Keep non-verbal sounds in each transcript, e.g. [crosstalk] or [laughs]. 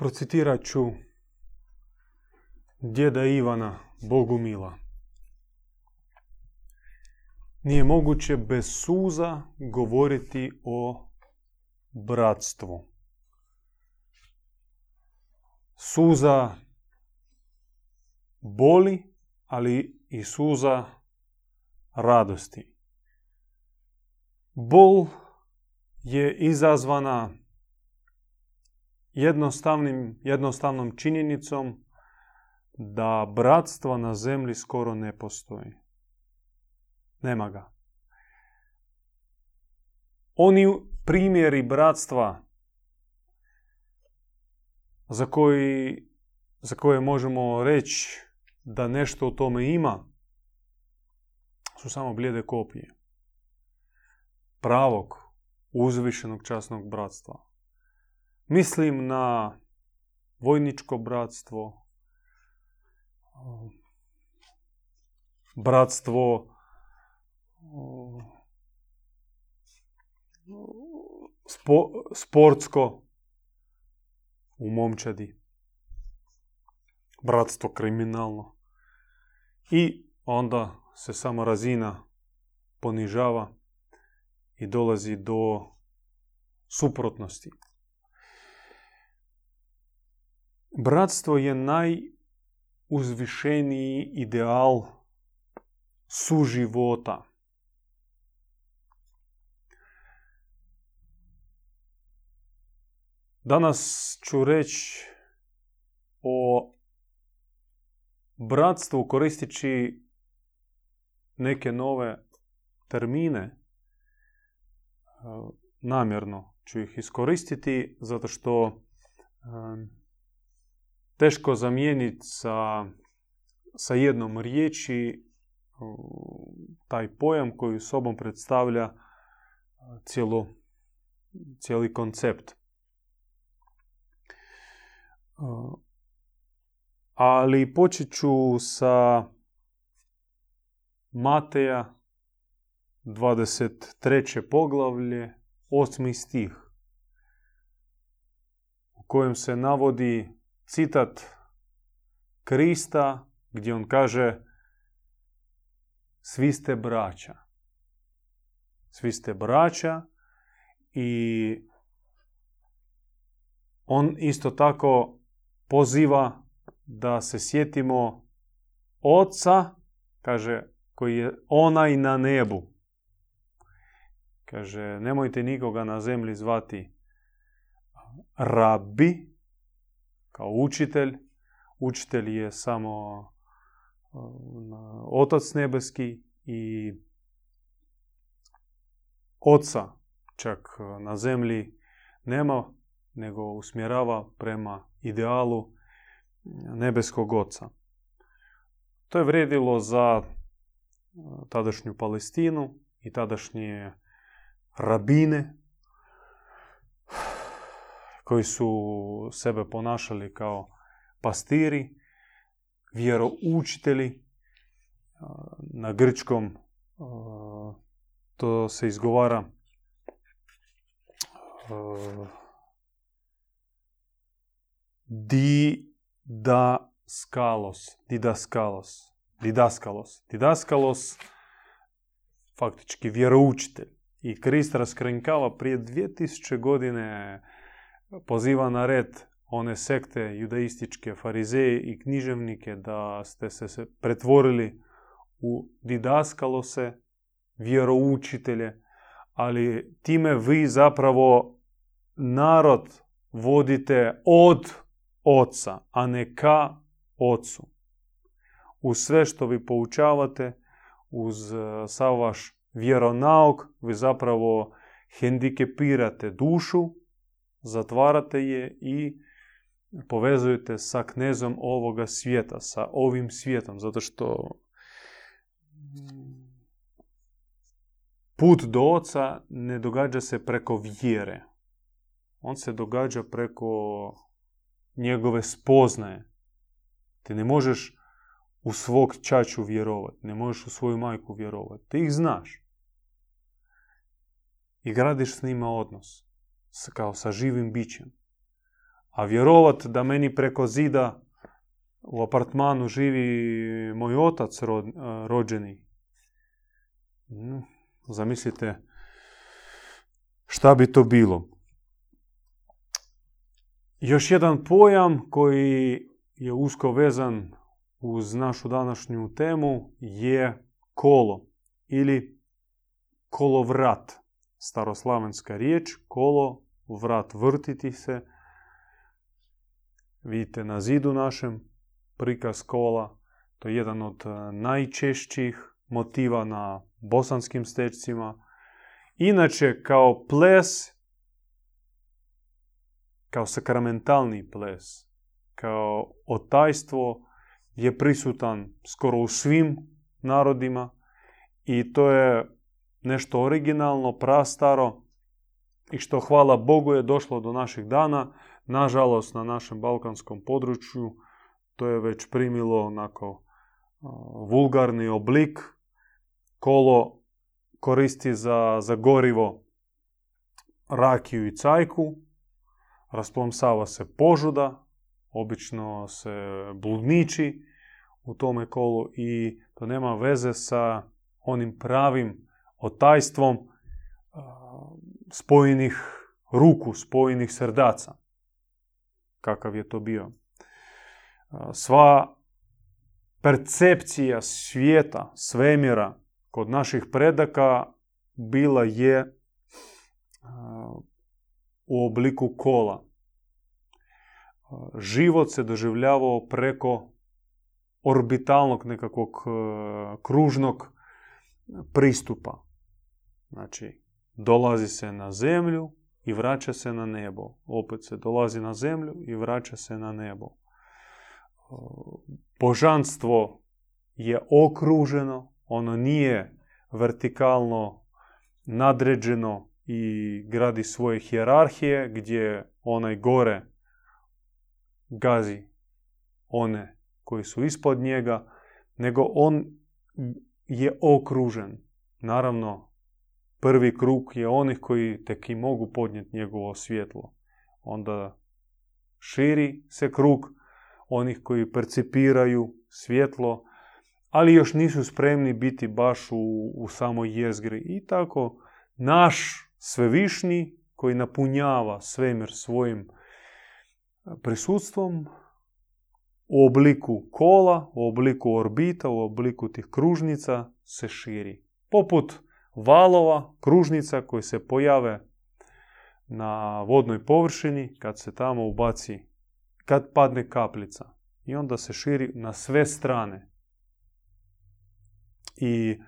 Procitirat ću djeda Ivana Bogumila. Nije moguće bez suza govoriti o bratstvu. Suza boli, ali i suza radosti. Bol je izazvana jednostavnim, jednostavnom činjenicom da bratstva na zemlji skoro ne postoji. Nema ga. Oni primjeri bratstva za, koji, za koje možemo reći da nešto u tome ima, su samo blijede kopije. Pravog, uzvišenog časnog bratstva. Mislim na vojničko bratstvo, bratstvo spo, sportsko u momčadi, bratstvo kriminalno. I onda se samo razina ponižava i dolazi do suprotnosti. Bratstvo je najuzvišeniji ideal suživota. Danas ću reći o bratstvu koristeći neke nove termine. Namjerno ću ih iskoristiti zato što teško zamijeniti sa, sa jednom riječi taj pojam koji sobom predstavlja cijelu, cijeli koncept. Ali počet ću sa Mateja 23. poglavlje, 8. stih, u kojem se navodi citat Krista gdje on kaže svi ste braća. Svi ste braća i on isto tako poziva da se sjetimo oca, kaže, koji je onaj na nebu. Kaže, nemojte nikoga na zemlji zvati rabi, kao učitelj. Učitelj je samo Otac nebeski i Oca čak na zemlji nema, nego usmjerava prema idealu nebeskog Oca. To je vredilo za tadašnju Palestinu i tadašnje rabine koji su sebe ponašali kao pastiri, vjeroučitelji. Na grčkom to se izgovara didaskalos, didaskalos, didaskalos, didaskalos, faktički vjeroučitelj. I Krist raskrinkava prije 2000 godine poziva na red one sekte judaističke farizeje i književnike da ste se pretvorili u didaskalose, vjeroučitelje, ali time vi zapravo narod vodite od oca, a ne ka ocu. Uz sve što vi poučavate, uz e, sav vaš vjeronauk, vi zapravo hendikepirate dušu, zatvarate je i povezujete sa knezom ovoga svijeta, sa ovim svijetom, zato što put do oca ne događa se preko vjere. On se događa preko njegove spoznaje. Ti ne možeš u svog čaču vjerovati, ne možeš u svoju majku vjerovati. Ti ih znaš. I gradiš s njima odnos, kao sa živim bićem. A vjerovat da meni preko zida u apartmanu živi moj otac rođeni. Zamislite šta bi to bilo. Još jedan pojam koji je usko vezan uz našu današnju temu je kolo ili kolovrat. Staroslavenska riječ, kolo, vrat, vrtiti se. Vidite na zidu našem prikaz kola. To je jedan od e, najčešćih motiva na bosanskim stečcima. Inače, kao ples, kao sakramentalni ples, kao otajstvo je prisutan skoro u svim narodima i to je nešto originalno, prastaro i što hvala Bogu je došlo do naših dana. Nažalost, na našem balkanskom području to je već primilo onako vulgarni oblik. Kolo koristi za, za gorivo rakiju i cajku, rasplomsava se požuda, obično se bludniči u tome kolu i to nema veze sa onim pravim otajstvom spojenih ruku, spojenih srdaca. Kakav je to bio. Sva percepcija svijeta, svemira kod naših predaka bila je u obliku kola. Život se doživljavao preko orbitalnog nekakvog kružnog pristupa. Znači, dolazi se na zemlju i vraća se na nebo. Opet se dolazi na zemlju i vraća se na nebo. Božanstvo je okruženo, ono nije vertikalno nadređeno i gradi svoje hijerarhije gdje onaj gore gazi one koji su ispod njega, nego on je okružen. Naravno, prvi krug je onih koji tek i mogu podnijeti njegovo svjetlo. Onda širi se krug onih koji percipiraju svjetlo, ali još nisu spremni biti baš u, u samoj jezgri. I tako naš svevišnji koji napunjava svemir svojim prisutstvom u obliku kola, u obliku orbita, u obliku tih kružnica se širi. Poput valova, kružnica koji se pojave na vodnoj površini kad se tamo ubaci, kad padne kaplica. I onda se širi na sve strane. I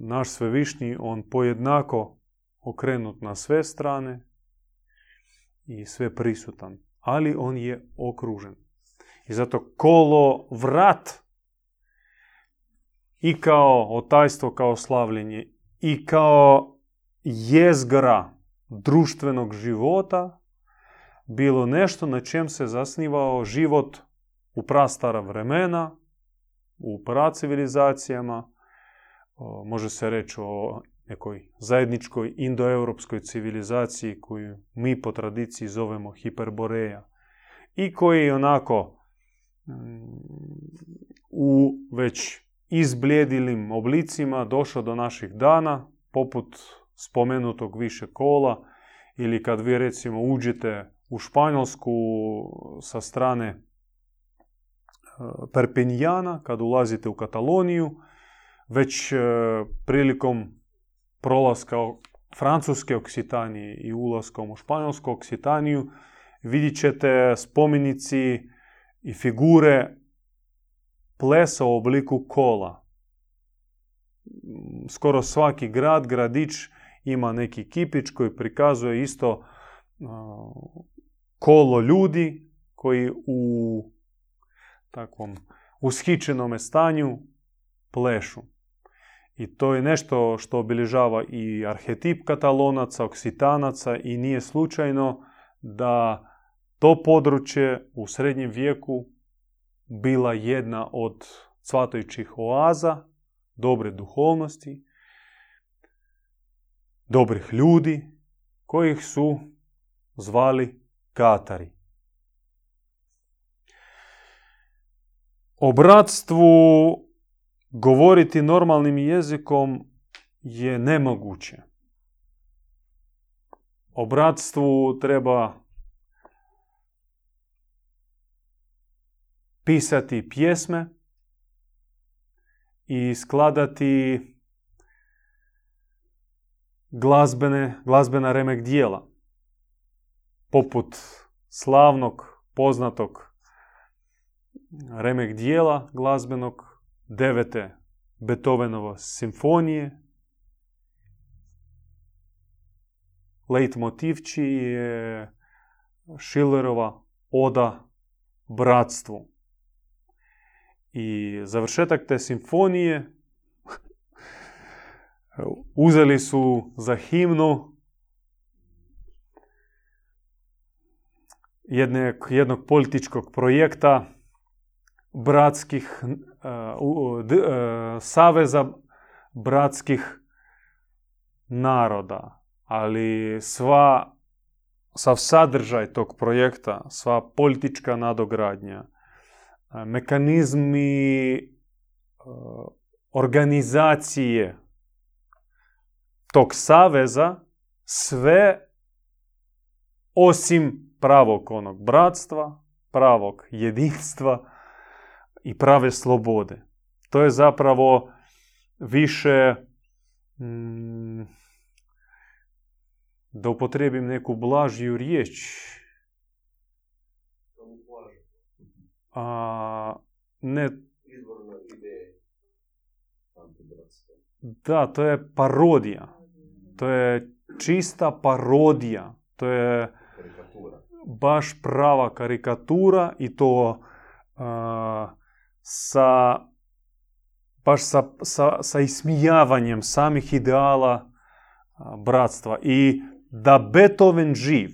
naš svevišnji, on pojednako okrenut na sve strane i sve prisutan. Ali on je okružen. I zato kolo vrat i kao otajstvo, kao slavljenje. I kao jezgra društvenog života bilo nešto na čem se zasnivao život u prastara vremena, u pracivilizacijama, može se reći o nekoj zajedničkoj indoeuropskoj civilizaciji koju mi po tradiciji zovemo hiperboreja i koji onako mm, u već izbljedilim oblicima došao do naših dana, poput spomenutog više kola, ili kad vi recimo uđete u Španjolsku sa strane e, Perpinjana, kad ulazite u Kataloniju, već e, prilikom prolaska Francuske Oksitanije i ulaskom u Španjolsku Oksitaniju vidit ćete spomenici i figure plesa u obliku kola. Skoro svaki grad, gradić ima neki kipić koji prikazuje isto kolo ljudi koji u takvom ushićenom stanju plešu. I to je nešto što obilježava i arhetip katalonaca, oksitanaca i nije slučajno da to područje u srednjem vijeku bila jedna od cvatajućih oaza dobre duhovnosti, dobrih ljudi, kojih su zvali katari. O bratstvu govoriti normalnim jezikom je nemoguće. O bratstvu treba pisati pjesme i skladati glazbene, glazbena remek dijela. Poput slavnog, poznatog remek dijela glazbenog devete Beethovenova simfonije. Leitmotivči je Schillerova oda bratstvu. I završetak te simfonije uzeli su za himnu jednog, jednog političkog projekta bratskih saveza bratskih naroda. Ali sva sav sadržaj tog projekta, sva politička nadogradnja, mekanizmi organizacije tog saveza, sve osim pravog onog bratstva, pravog jedinstva i prave slobode. To je zapravo više mm, da upotrebim neku blažiju riječ. A, ne... Da, to je parodija. To je čista parodija. To je baš prava karikatura i to sa baš sa, sa, sa ismijavanjem samih ideala bratstva. I da Beethoven živ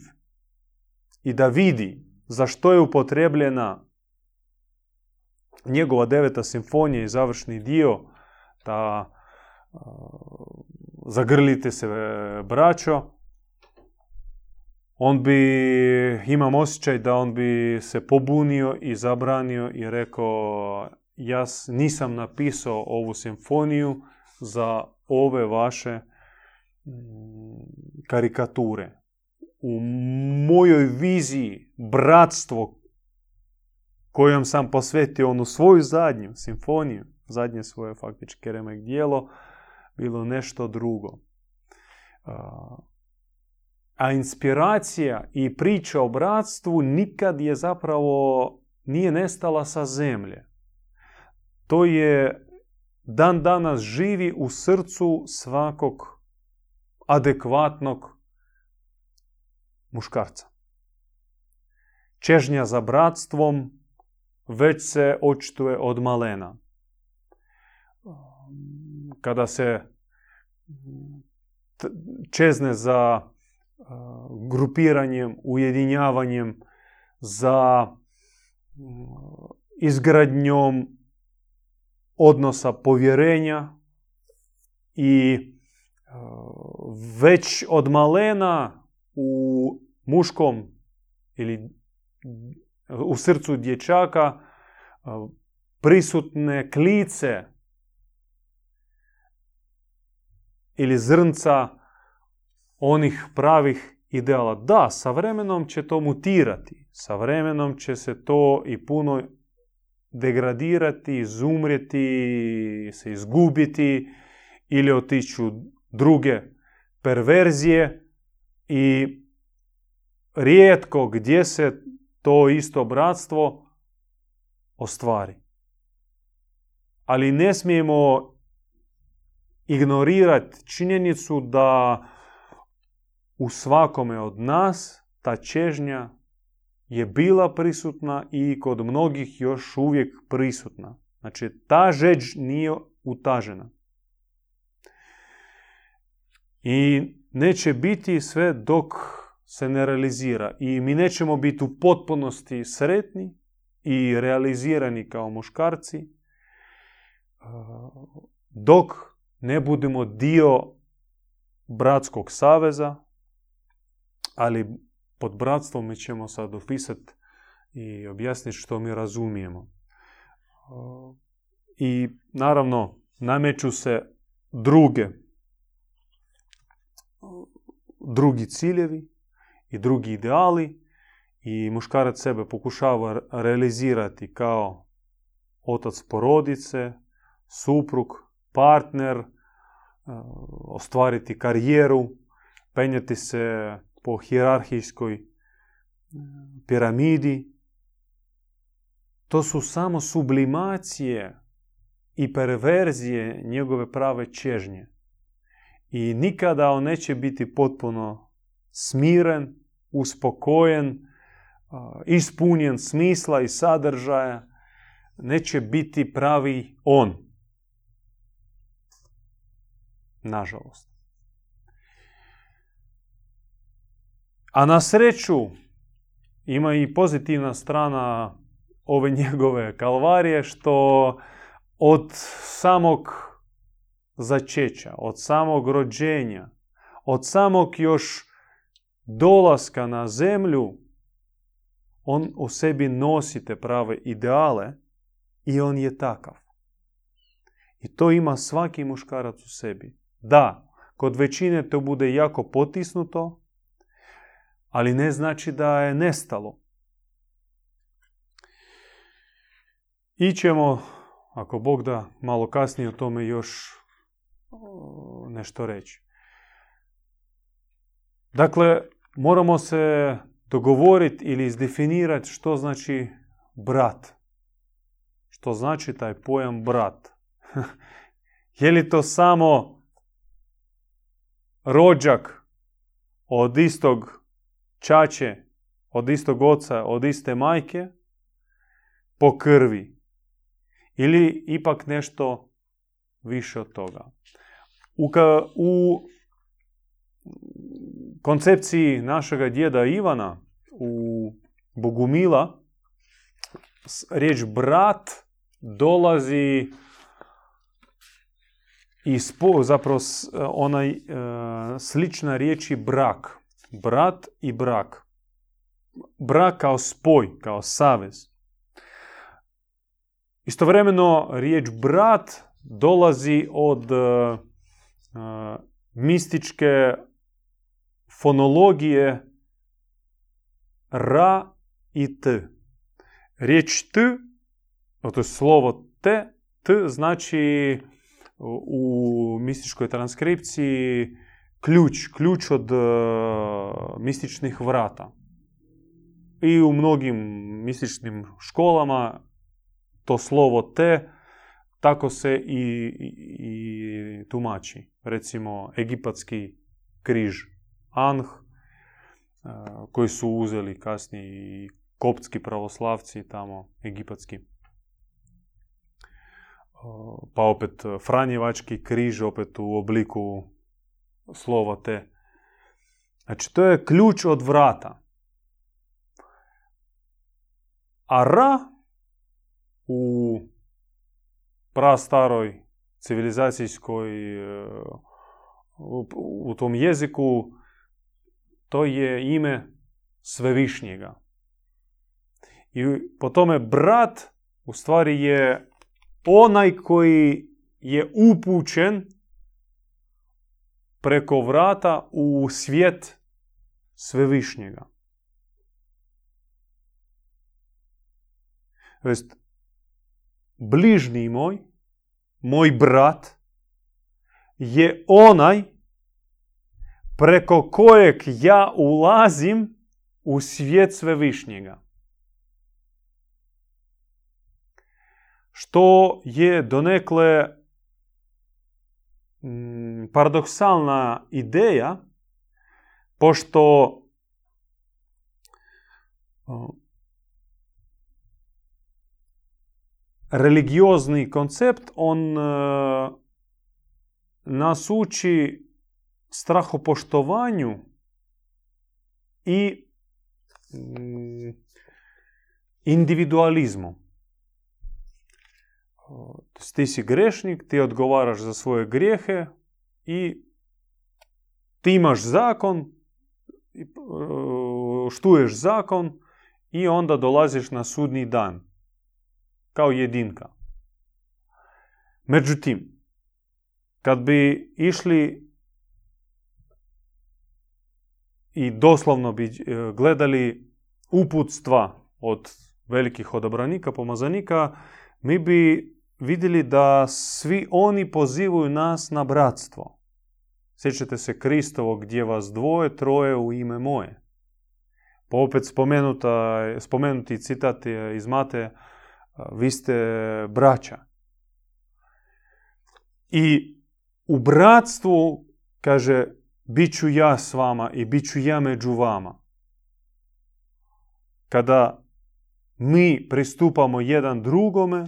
i da vidi za što je upotrebljena njegova deveta simfonija i završni dio, da zagrlite se braćo, on bi, imam osjećaj da on bi se pobunio i zabranio i rekao ja nisam napisao ovu simfoniju za ove vaše mm, karikature. U mojoj viziji bratstvo kojom sam posvetio onu svoju zadnju simfoniju, zadnje svoje faktički remek dijelo, bilo nešto drugo. A inspiracija i priča o bratstvu nikad je zapravo nije nestala sa zemlje. To je dan danas živi u srcu svakog adekvatnog muškarca. Čežnja za bratstvom već se očituje od malena. Kada se čezne za grupiranjem, ujedinjavanjem, za izgradnjom odnosa povjerenja i već od malena u muškom ili u srcu dječaka prisutne klice ili zrnca onih pravih ideala. Da, sa vremenom će to mutirati, sa vremenom će se to i puno degradirati, izumrijeti, se izgubiti ili otići u druge perverzije i rijetko gdje se to isto bratstvo ostvari. Ali ne smijemo ignorirati činjenicu da u svakome od nas ta čežnja je bila prisutna i kod mnogih još uvijek prisutna. Znači, ta žeđ nije utažena. I neće biti sve dok se ne realizira. I mi nećemo biti u potpunosti sretni i realizirani kao muškarci dok ne budemo dio bratskog saveza, ali pod bratstvom mi ćemo sad opisati i objasniti što mi razumijemo. I naravno, nameću se druge, drugi ciljevi i drugi ideali i muškarac sebe pokušava realizirati kao otac porodice, suprug, partner, e, ostvariti karijeru, penjati se po hijerarhijskoj e, piramidi. To su samo sublimacije i perverzije njegove prave čežnje. I nikada on neće biti potpuno smiren, uspokojen, ispunjen smisla i sadržaja, neće biti pravi on. Nažalost. A na sreću ima i pozitivna strana ove njegove kalvarije što od samog začeća, od samog rođenja, od samog još dolaska na zemlju, on u sebi nosi te prave ideale i on je takav. I to ima svaki muškarac u sebi. Da, kod većine to bude jako potisnuto, ali ne znači da je nestalo. Ićemo, ako Bog da, malo kasnije o tome još nešto reći. Dakle, moramo se dogovoriti ili izdefinirati što znači brat. Što znači taj pojam brat. [laughs] Je li to samo rođak od istog čače, od istog oca, od iste majke, po krvi? Ili ipak nešto više od toga? U, u koncepciji našega djeda Ivana u Bogumila riječ brat dolazi iz zapravo onaj e, slična riječi brak. Brat i brak. Brak kao spoj, kao savez. Istovremeno riječ brat dolazi od e, mističke fonologije ra i t. Riječ t, to je slovo t, t znači u mističkoj transkripciji ključ, ključ od uh, mističnih vrata. I u mnogim mističnim školama to slovo T tako se i, i, tumači. Recimo, egipatski križ, Anh, koji su uzeli kasnije i koptski pravoslavci tamo, egipatski. Pa opet Franjevački križ, opet u obliku slova te. Znači, to je ključ od vrata. A ra u prastaroj civilizacijskoj u tom jeziku to je ime svevišnjega. I po tome brat u stvari je onaj koji je upućen preko vrata u svijet svevišnjega. Vest, bližnji moj, moj brat, je onaj preko kojeg ja ulazim u svijet svevišnjega. Što je donekle mm, paradoksalna ideja, pošto religiozni koncept, on e, nas uči strahopoštovanju i individualizmu. Ti si grešnik, ti odgovaraš za svoje grijehe i ti imaš zakon, poštuješ zakon i onda dolaziš na sudni dan. Kao jedinka. Međutim, kad bi išli i doslovno bi e, gledali uputstva od velikih odabranika, pomazanika, mi bi vidjeli da svi oni pozivaju nas na bratstvo. Sjećate se Kristovo gdje vas dvoje, troje u ime moje. Pa opet spomenuta, spomenuti citat iz Mate, vi ste braća. I u bratstvu, kaže, bit ću ja s vama i bit ću ja među vama. Kada mi pristupamo jedan drugome,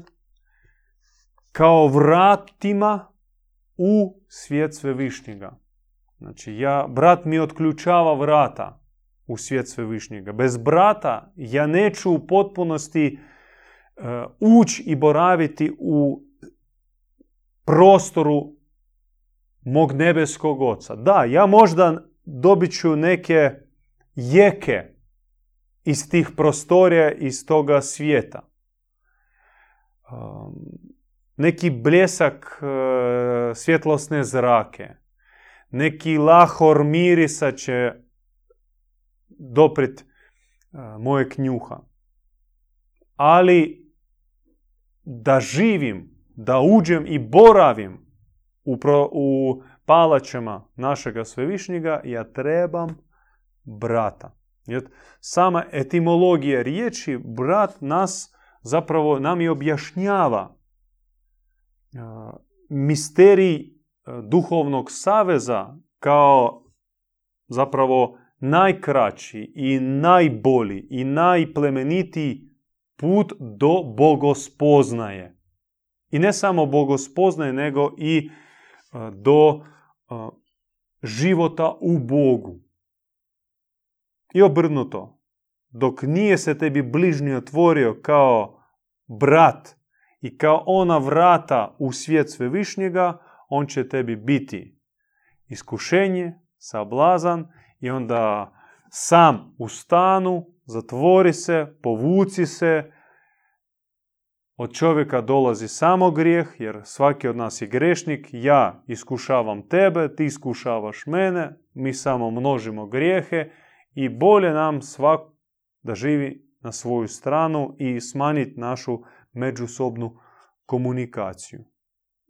kao vratima u svijet svevišnjega. Znači, ja, brat mi otključava vrata u svijet svevišnjega. Bez brata ja neću u potpunosti uh, ući i boraviti u prostoru mog nebeskog oca. Da, ja možda dobit ću neke jeke iz tih prostorija, iz toga svijeta. Um, neki bljesak uh, svjetlosne zrake, neki lahor mirisa će doprit uh, moje knjuha. Ali da živim, da uđem i boravim u, pro, u palačama našega svevišnjega, ja trebam brata. Jer sama etimologija riječi brat nas zapravo nam i objašnjava misterij duhovnog saveza kao zapravo najkraći i najbolji i najplemenitiji put do bogospoznaje. I ne samo bogospoznaje, nego i do života u Bogu. I obrnuto. Dok nije se tebi bližnji otvorio kao brat i kao ona vrata u svijet svevišnjega, on će tebi biti iskušenje, sablazan i onda sam ustanu, zatvori se, povuci se, od čovjeka dolazi samo grijeh, jer svaki od nas je grešnik. Ja iskušavam tebe, ti iskušavaš mene, mi samo množimo grijehe i bolje nam svak da živi na svoju stranu i smanjiti našu međusobnu komunikaciju.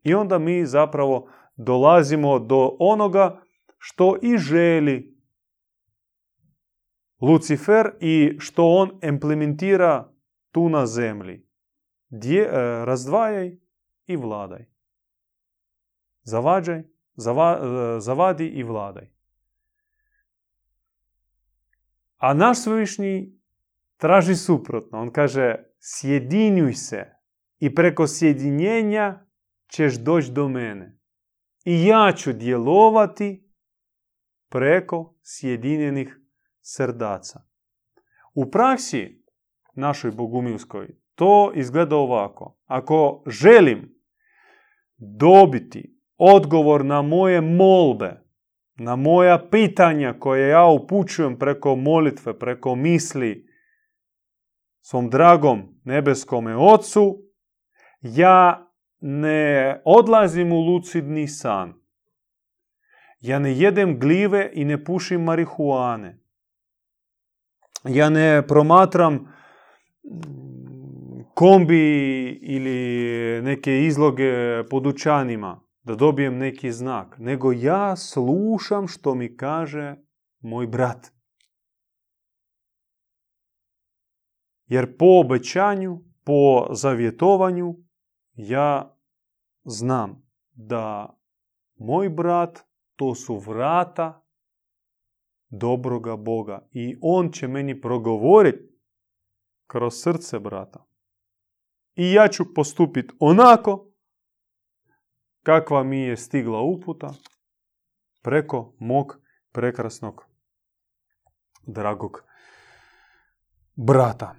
I onda mi zapravo dolazimo do onoga što i želi Lucifer i što on implementira tu na zemlji. Dje, razdvajaj i vladaj. Zavađaj, zava, zavadi i vladaj. A naš svevišnji traži suprotno. On kaže, sjedinjuj se i preko sjedinjenja ćeš doći do mene. I ja ću djelovati preko sjedinjenih srdaca. U praksi našoj bogumilskoj to izgleda ovako. Ako želim dobiti odgovor na moje molbe, na moja pitanja koje ja upućujem preko molitve, preko misli svom dragom nebeskome ocu, ja ne odlazim u lucidni san. Ja ne jedem glive i ne pušim marihuane. Ja ne promatram kombi ili neke izloge podučanima da dobijem neki znak, nego ja slušam što mi kaže moj brat. Jer po obećanju, po zavjetovanju, ja znam da moj brat to su vrata dobroga Boga i on će meni progovoriti kroz srce brata. I ja ću postupiti onako kakva mi je stigla uputa preko mog prekrasnog dragog brata.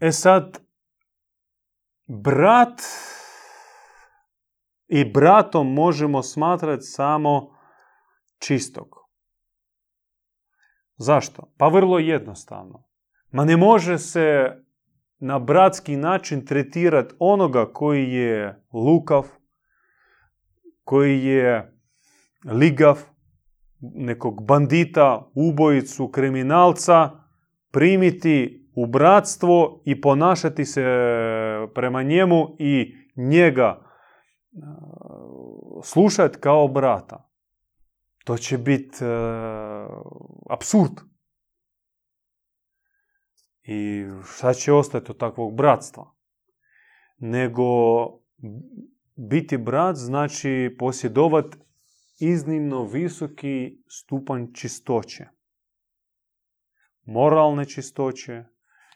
E sad, brat i bratom možemo smatrati samo čistog. Zašto? Pa vrlo jednostavno. Ma ne može se na bratski način tretirati onoga koji je lukav, koji je ligav, nekog bandita, ubojicu, kriminalca, primiti u bratstvo i ponašati se prema njemu i njega slušati kao brata. To će biti absurd. I šta će ostati od takvog bratstva? Nego biti brat znači posjedovati iznimno visoki stupanj čistoće. Moralne čistoće,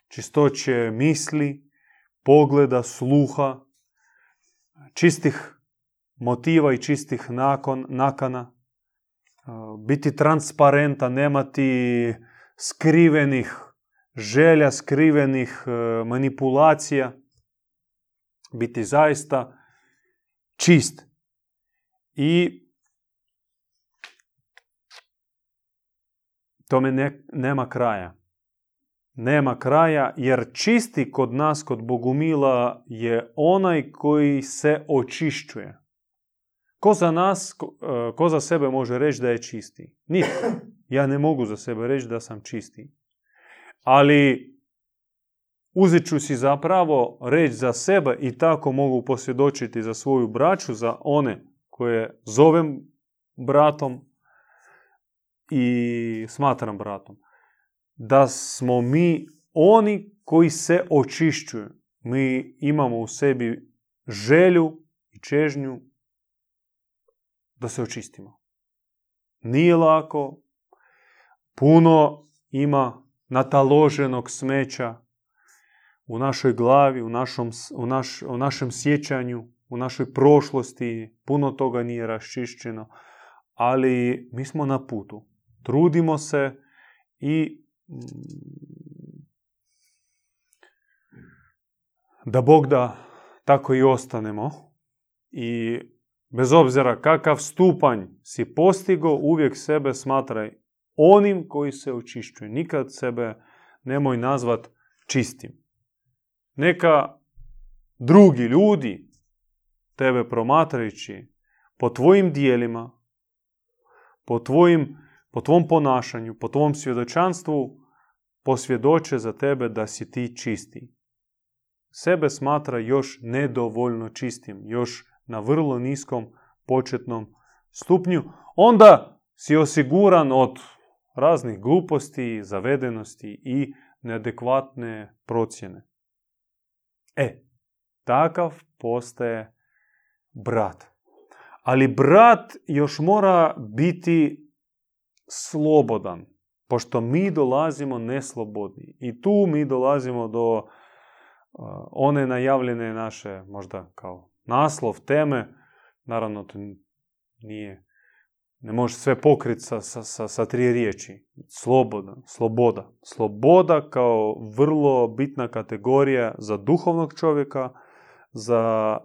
čistoće misli, pogleda, sluha, čistih motiva i čistih nakon, nakana, biti transparentan, nemati skrivenih želja, skrivenih e, manipulacija, biti zaista čist. I tome ne, nema kraja. Nema kraja jer čisti kod nas, kod Bogumila, je onaj koji se očišćuje. Ko za nas, e, ko za sebe može reći da je čisti? Nitko. Ja ne mogu za sebe reći da sam čisti. Ali uzet ću si zapravo reći za sebe i tako mogu posvjedočiti za svoju braću, za one koje zovem bratom i smatram bratom. Da smo mi oni koji se očišćuju. Mi imamo u sebi želju i čežnju da se očistimo. Nije lako, puno ima nataloženog smeća u našoj glavi, u, našom, u, naš, u našem sjećanju, u našoj prošlosti, puno toga nije raščišćeno, ali mi smo na putu. Trudimo se i mm, da Bog da tako i ostanemo i bez obzira kakav stupanj si postigo, uvijek sebe smatraj onim koji se očišćuje. Nikad sebe nemoj nazvat čistim. Neka drugi ljudi tebe promatrajući po tvojim dijelima, po, tvojim, po tvom ponašanju, po tvom svjedočanstvu, posvjedoče za tebe da si ti čisti. Sebe smatra još nedovoljno čistim, još na vrlo niskom početnom stupnju. Onda si osiguran od raznih gluposti, zavedenosti i neadekvatne procjene. E, takav postaje brat. Ali brat još mora biti slobodan, pošto mi dolazimo neslobodni. I tu mi dolazimo do uh, one najavljene naše, možda kao naslov teme, naravno to nije ne može sve pokriti sa, sa, sa, tri riječi. Sloboda, sloboda. Sloboda kao vrlo bitna kategorija za duhovnog čovjeka, za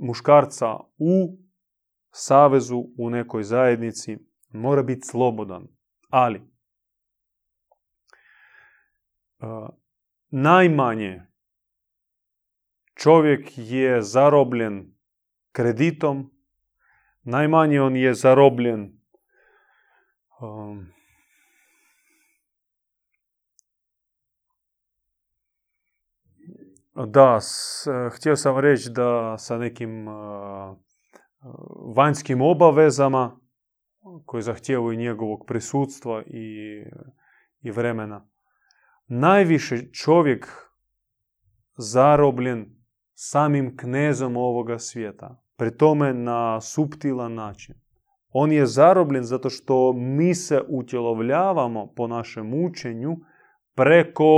muškarca u savezu, u nekoj zajednici. Mora biti slobodan. Ali, uh, najmanje čovjek je zarobljen kreditom, najmanje on je zarobljen Um, da, s, htio sam reći da sa nekim uh, vanjskim obavezama koji zahtijevaju njegovog prisutstva i, i vremena. Najviše čovjek zarobljen samim knezom ovoga svijeta. Pri tome na suptilan način. On je zarobljen zato što mi se utjelovljavamo po našem učenju preko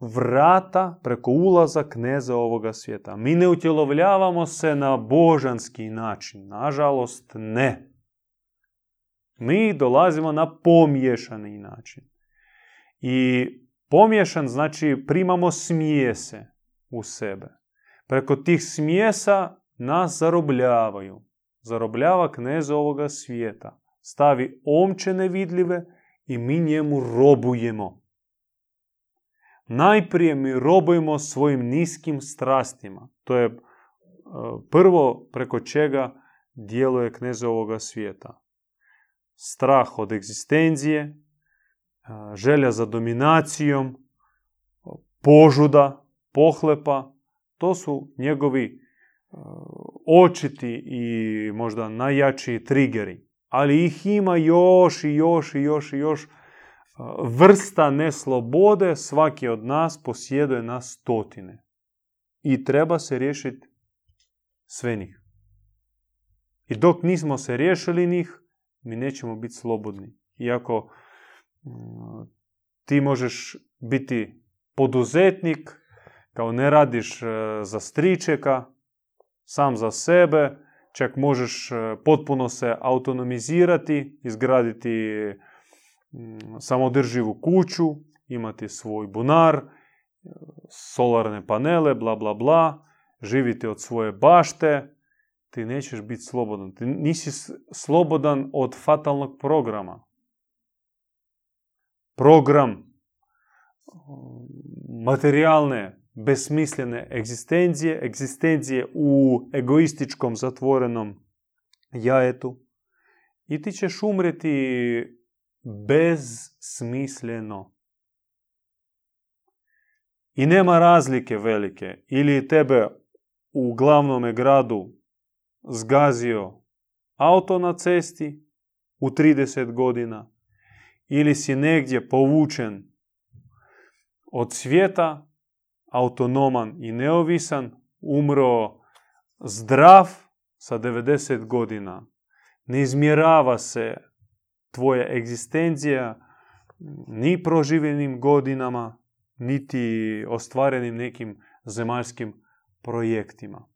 vrata, preko ulaza kneza ovoga svijeta. Mi ne utjelovljavamo se na božanski način. Nažalost, ne. Mi dolazimo na pomješani način. I pomješan znači primamo smijese u sebe. Preko tih smjesa nas zarobljavaju zarobljava kneze ovoga svijeta, stavi omče nevidljive i mi njemu robujemo. Najprije mi robujemo svojim niskim strastima. To je e, prvo preko čega djeluje kneze ovoga svijeta. Strah od egzistencije, e, želja za dominacijom, požuda, pohlepa, to su njegovi očiti i možda najjači trigeri. Ali ih ima još i još i još i još vrsta neslobode svaki od nas posjeduje na stotine. I treba se riješiti sve njih. I dok nismo se riješili njih, mi nećemo biti slobodni. Iako ti možeš biti poduzetnik, kao ne radiš e, za stričeka, sam za sebe, čak možeš e, potpuno se autonomizirati, izgraditi Mm, samodrživu kuću, imati svoj bunar, solarne panele, bla bla bla, živite od svoje bašte, ti nećeš biti slobodan. Ti nisi slobodan od fatalnog programa. Program materijalne, besmislene egzistencije, egzistencije u egoističkom zatvorenom jajetu i ti ćeš umreti bezsmisleno. I nema razlike velike. Ili tebe u glavnom gradu zgazio auto na cesti u 30 godina ili si negdje povučen od svijeta, autonoman i neovisan, umro zdrav sa 90 godina. Ne izmjerava se tvoja egzistencija ni proživljenim godinama, niti ostvarenim nekim zemaljskim projektima.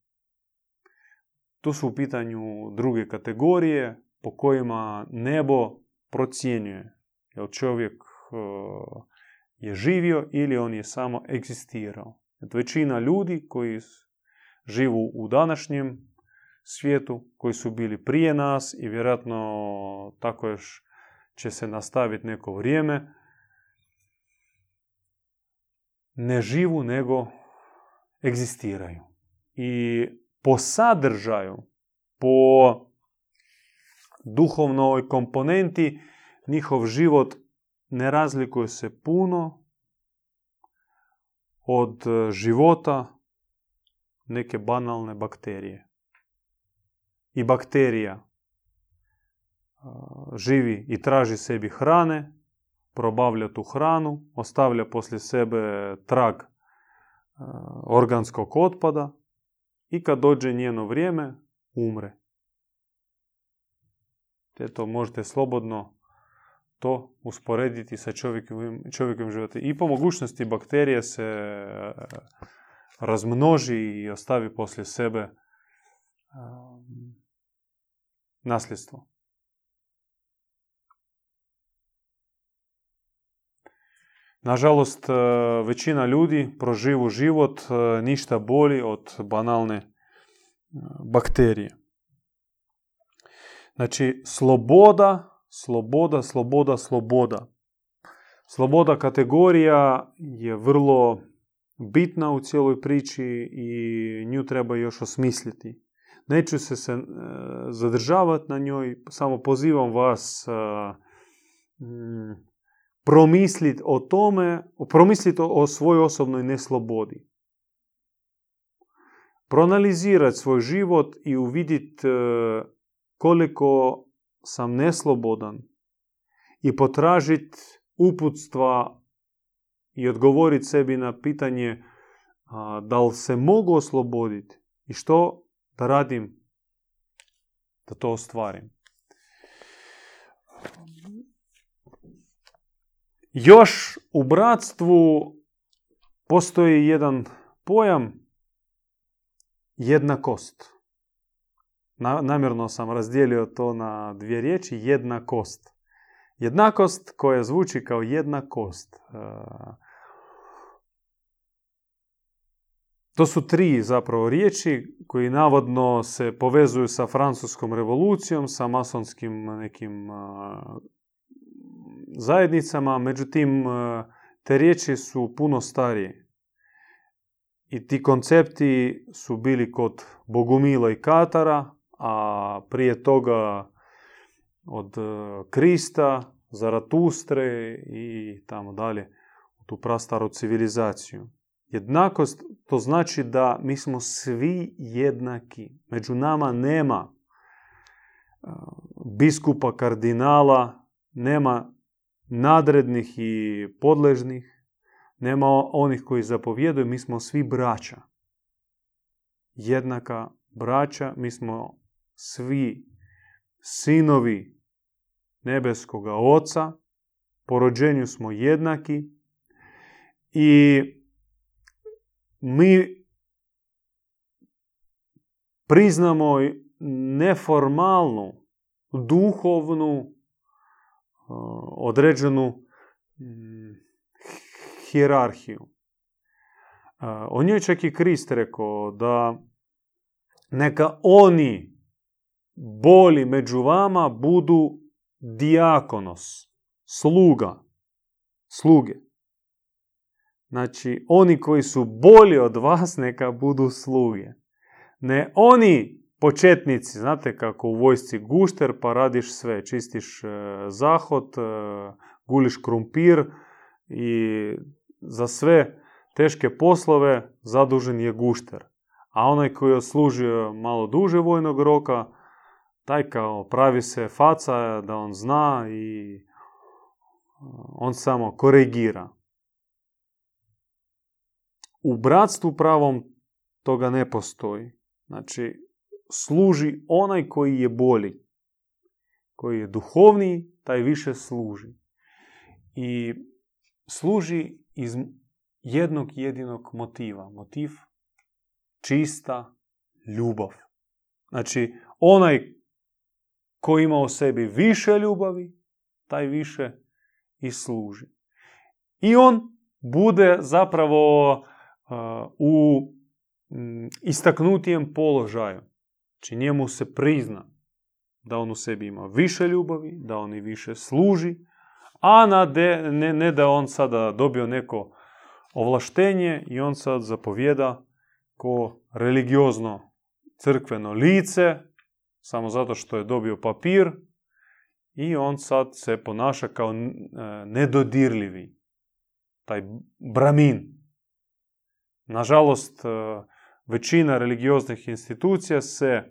Tu su u pitanju druge kategorije po kojima nebo procjenjuje. Jel čovjek e, je živio ili on je samo egzistirao. Većina ljudi koji živu u današnjem svijetu, koji su bili prije nas i vjerojatno tako još će se nastaviti neko vrijeme, ne živu nego egzistiraju. I po sadržaju, po duhovnoj komponenti, njihov život ne razlikuje se puno od života neke banalne bakterije. I bakterija živi i traži sebi hrane, probavlja tu hranu, ostavlja poslije sebe trag organskog otpada i kad dođe njeno vrijeme, umre. Eto, možete slobodno to usporediti sa čovjekovim, čovjekovim životom. I po mogućnosti bakterije se razmnoži i ostavi poslije sebe nasljedstvo. Nažalost, e, većina ljudi proživu život ništa bolji od banalne bakterije. Znači, sloboda, sloboda, sloboda, sloboda. Sloboda kategorija je vrlo bitna u cijeloj priči i nju treba još osmisliti. Neću se, se zadržavati na njoj, samo pozivam vas promisliti o tome, promisliti o svojoj osobnoj neslobodi. Proanalizirati svoj život i uvidjeti e, koliko sam neslobodan i potražiti uputstva i odgovoriti sebi na pitanje da li se mogu osloboditi i što da radim da to ostvarim. Još u bratstvu postoji jedan pojam jednakost. Namjerno sam razdijelio to na dvije riječi, jednakost. Jednakost koja zvuči kao jednakost. E, to su tri zapravo riječi koji navodno se povezuju sa francuskom revolucijom, sa masonskim nekim zajednicama, međutim, te riječi su puno starije. I ti koncepti su bili kod Bogumila i Katara, a prije toga od Krista, Zaratustre i tamo dalje u tu prastaru civilizaciju. Jednakost to znači da mi smo svi jednaki. Među nama nema biskupa, kardinala, nema nadrednih i podležnih, nema onih koji zapovjeduju, mi smo svi braća. Jednaka braća, mi smo svi sinovi nebeskoga oca, po rođenju smo jednaki i mi priznamo neformalnu, duhovnu, određenu mm, hierarhiju. O njoj čak i Krist rekao da neka oni boli među vama budu diakonos, sluga, sluge. Znači, oni koji su bolji od vas, neka budu sluge. Ne oni početnici, znate kako u vojsci gušter, pa radiš sve. Čistiš e, zahod, e, guliš krumpir i za sve teške poslove zadužen je gušter. A onaj koji je odslužio malo duže vojnog roka, taj kao pravi se faca da on zna i on samo korigira. U bratstvu pravom toga ne postoji. Znači, služi onaj koji je bolji. Koji je duhovniji, taj više služi. I služi iz jednog jedinog motiva. Motiv čista ljubav. Znači, onaj koji ima u sebi više ljubavi, taj više i služi. I on bude zapravo u istaknutijem položaju. Znači njemu se prizna da on u sebi ima više ljubavi, da on i više služi, a na ne, ne da on sada dobio neko ovlaštenje i on sad zapovjeda ko religiozno crkveno lice, samo zato što je dobio papir i on sad se ponaša kao e, nedodirljivi, taj bramin. Nažalost, e, većina religioznih institucija se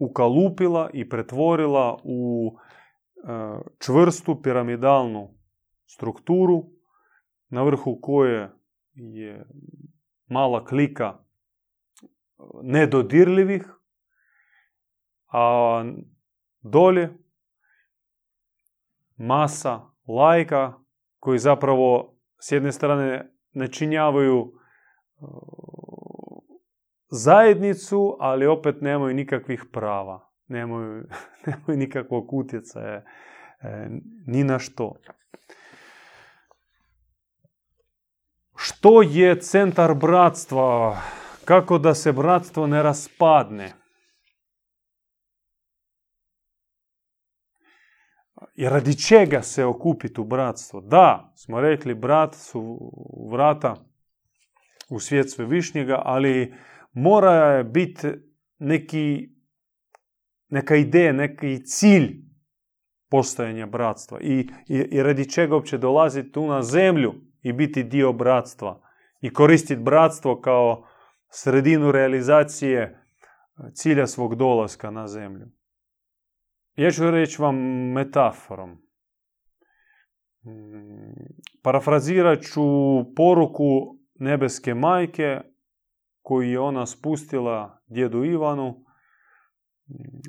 ukalupila i pretvorila u e, čvrstu piramidalnu strukturu na vrhu koje je mala klika nedodirljivih, a dolje masa lajka koji zapravo s jedne strane ne činjavaju zajednicu, ali opet nemaju nikakvih prava. Nemaju, nemaju nikakvog utjecaja ni na što. Što je centar bratstva? Kako da se bratstvo ne raspadne? I radi čega se okupiti u bratstvo? Da, smo rekli, brat su vrata u svijet svevišnjega, ali mora biti neki, neka ideja, neki cilj postojanja bratstva. I, i, i radi čega uopće dolaziti tu na zemlju i biti dio bratstva. I koristiti bratstvo kao sredinu realizacije cilja svog dolaska na zemlju. Ja ću reći vam metaforom. Mm, parafrazirat ću poruku nebeske majke koju je ona spustila djedu Ivanu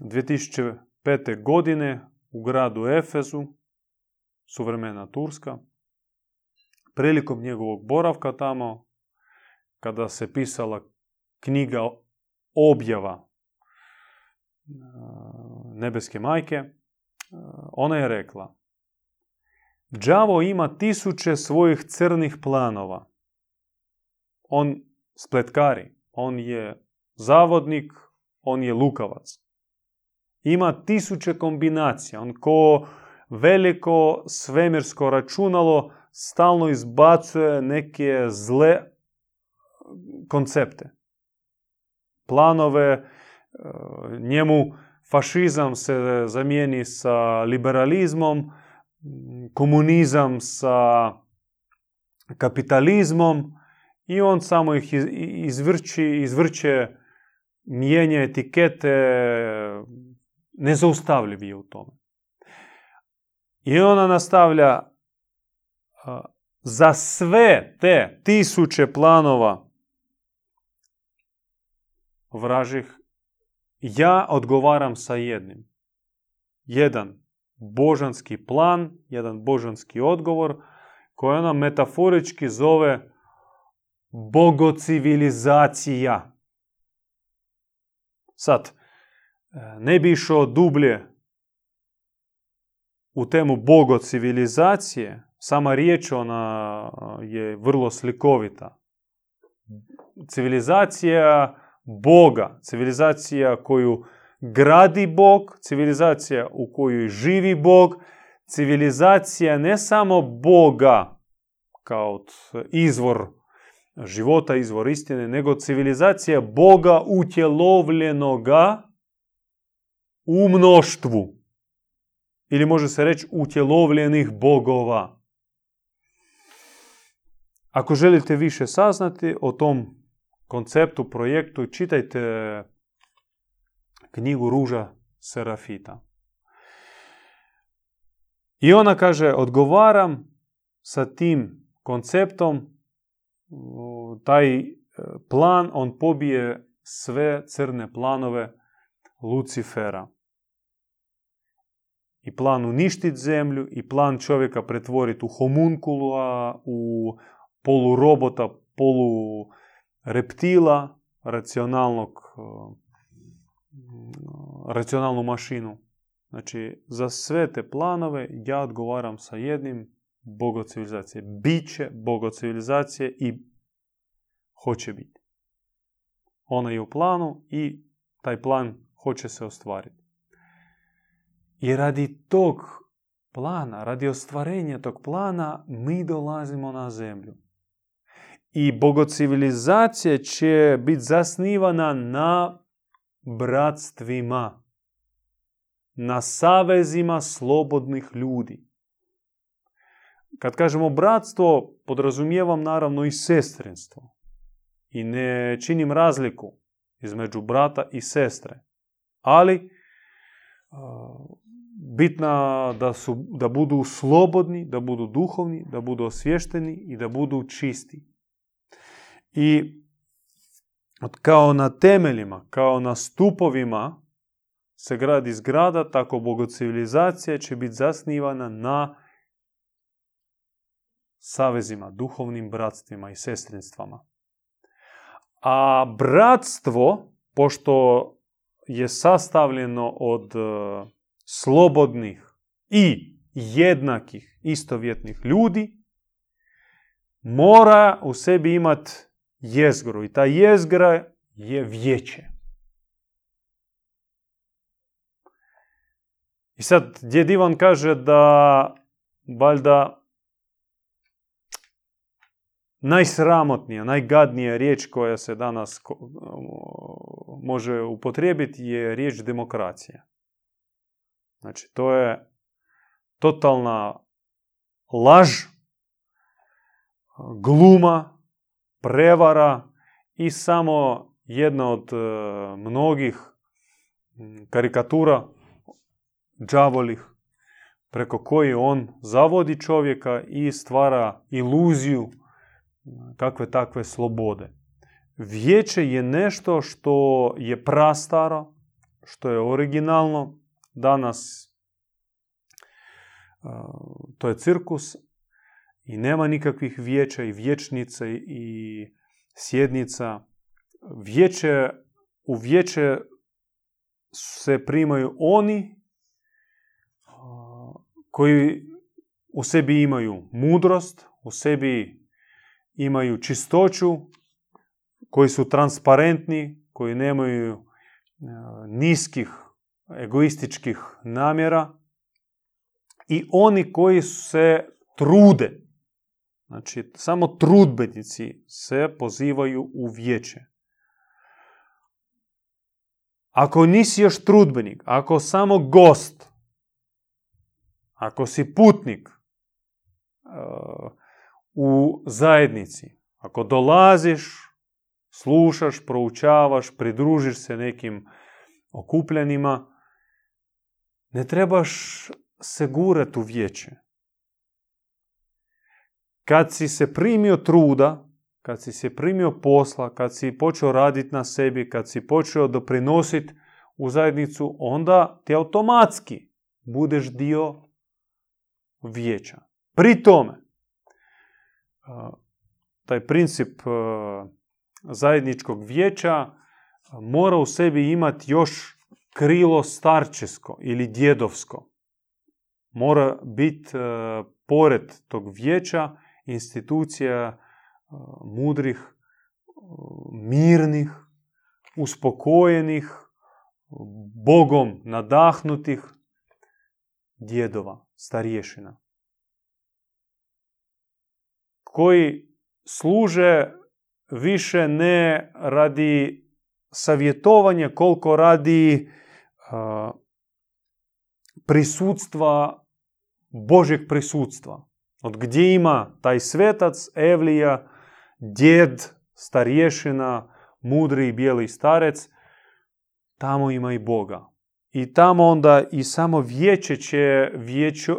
2005. godine u gradu Efezu, suvremena Turska. Prilikom njegovog boravka tamo, kada se pisala knjiga objava nebeske majke, ona je rekla Đavo ima tisuće svojih crnih planova. On spletkari, on je zavodnik, on je lukavac. Ima tisuće kombinacija, on ko veliko svemirsko računalo stalno izbacuje neke zle koncepte. Planove, e, njemu fašizam se zamijeni sa liberalizmom, komunizam sa kapitalizmom i on samo ih izvrći, izvrće mijenja etikete, nezaustavljiv je u tome. I ona nastavlja za sve te tisuće planova vražih, ja odgovaram sa jednim. Jedan božanski plan, jedan božanski odgovor, koji ona metaforički zove bogocivilizacija. Sad, ne bi išao dublje u temu bogocivilizacije, sama riječ ona je vrlo slikovita. Civilizacija Boga, civilizacija koju gradi Bog, civilizacija u kojoj živi Bog, civilizacija ne samo Boga kao izvor života, izvor istine, nego civilizacija Boga utjelovljenoga u mnoštvu. Ili može se reći utjelovljenih bogova. Ako želite više saznati o tom konceptu, projektu, čitajte knjigu Ruža Serafita. I ona kaže, odgovaram sa tim konceptom, taj e, plan, on pobije sve crne planove Lucifera. I plan uništiti zemlju, i plan čovjeka pretvoriti u homunkula, u polurobota, reptila, racionalnog, racionalnu mašinu. Znači, za sve te planove ja odgovaram sa jednim bogocivilizacije. Biće bogocivilizacije i hoće biti. Ona je u planu i taj plan hoće se ostvariti. I radi tog plana, radi ostvarenja tog plana, mi dolazimo na zemlju. I bogocivilizacija će biti zasnivana na bratstvima, na savezima slobodnih ljudi. Kad kažemo bratstvo, podrazumijevam naravno i sestrinstvo. I ne činim razliku između brata i sestre. Ali bitna da, su, da budu slobodni, da budu duhovni, da budu osvješteni i da budu čisti. I kao na temeljima, kao na stupovima se gradi zgrada, tako bogocivilizacija će biti zasnivana na savezima, duhovnim bratstvima i sestrinstvama. A bratstvo, pošto je sastavljeno od e, slobodnih i jednakih istovjetnih ljudi, mora u sebi imati jezgru. I ta jezgra je vijeće. I sad, djed Ivan kaže da valjda najsramotnija, najgadnija riječ koja se danas može upotrijebiti je riječ demokracija. Znači, to je totalna laž, gluma, prevara i samo jedna od e, mnogih karikatura džavolih preko koji on zavodi čovjeka i stvara iluziju kakve takve slobode. Vijeće je nešto što je prastaro, što je originalno. Danas to je cirkus i nema nikakvih vijeća i vječnica i sjednica. Vijeće, u vijeće se primaju oni koji u sebi imaju mudrost, u sebi imaju čistoću, koji su transparentni, koji nemaju e, niskih egoističkih namjera i oni koji se trude. Znači, samo trudbenici se pozivaju u vijeće. Ako nisi još trudbenik, ako samo gost, ako si putnik uh, u zajednici, ako dolaziš, slušaš, proučavaš, pridružiš se nekim okupljanima, ne trebaš se gurati u vijeće. Kad si se primio truda, kad si se primio posla, kad si počeo raditi na sebi, kad si počeo doprinositi u zajednicu, onda ti automatski budeš dio vijeća. Pri tome, taj princip zajedničkog vijeća mora u sebi imati još krilo starčesko ili djedovsko. Mora biti pored tog vijeća institucija mudrih, mirnih, uspokojenih, Bogom nadahnutih djedova, starješina. Koji služe više ne radi savjetovanja koliko radi prisutstva, Božeg prisutstva. Od gdje ima taj svetac, Evlija, djed, starješina, mudri i bijeli starec, tamo ima i Boga. I tamo onda i samo vijeće će vijeću,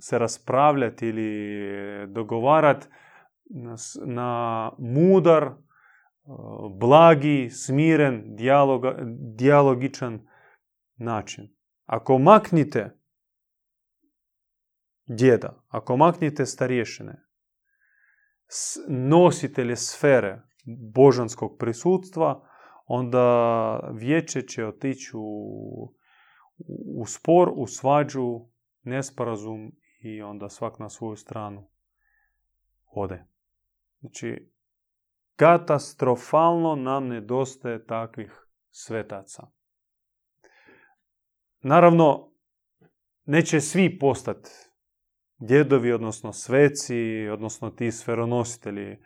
se raspravljati ili dogovarati na mudar, blagi, smiren, dijaloga, dijalogičan način. Ako maknite djeda, ako maknite starješine, nositelje sfere božanskog prisutstva, onda vijeće će otići u, u spor, u svađu, nesporazum i onda svak na svoju stranu ode. Znači, katastrofalno nam nedostaje takvih svetaca. Naravno, neće svi postati djedovi, odnosno sveci, odnosno ti sferonositelji.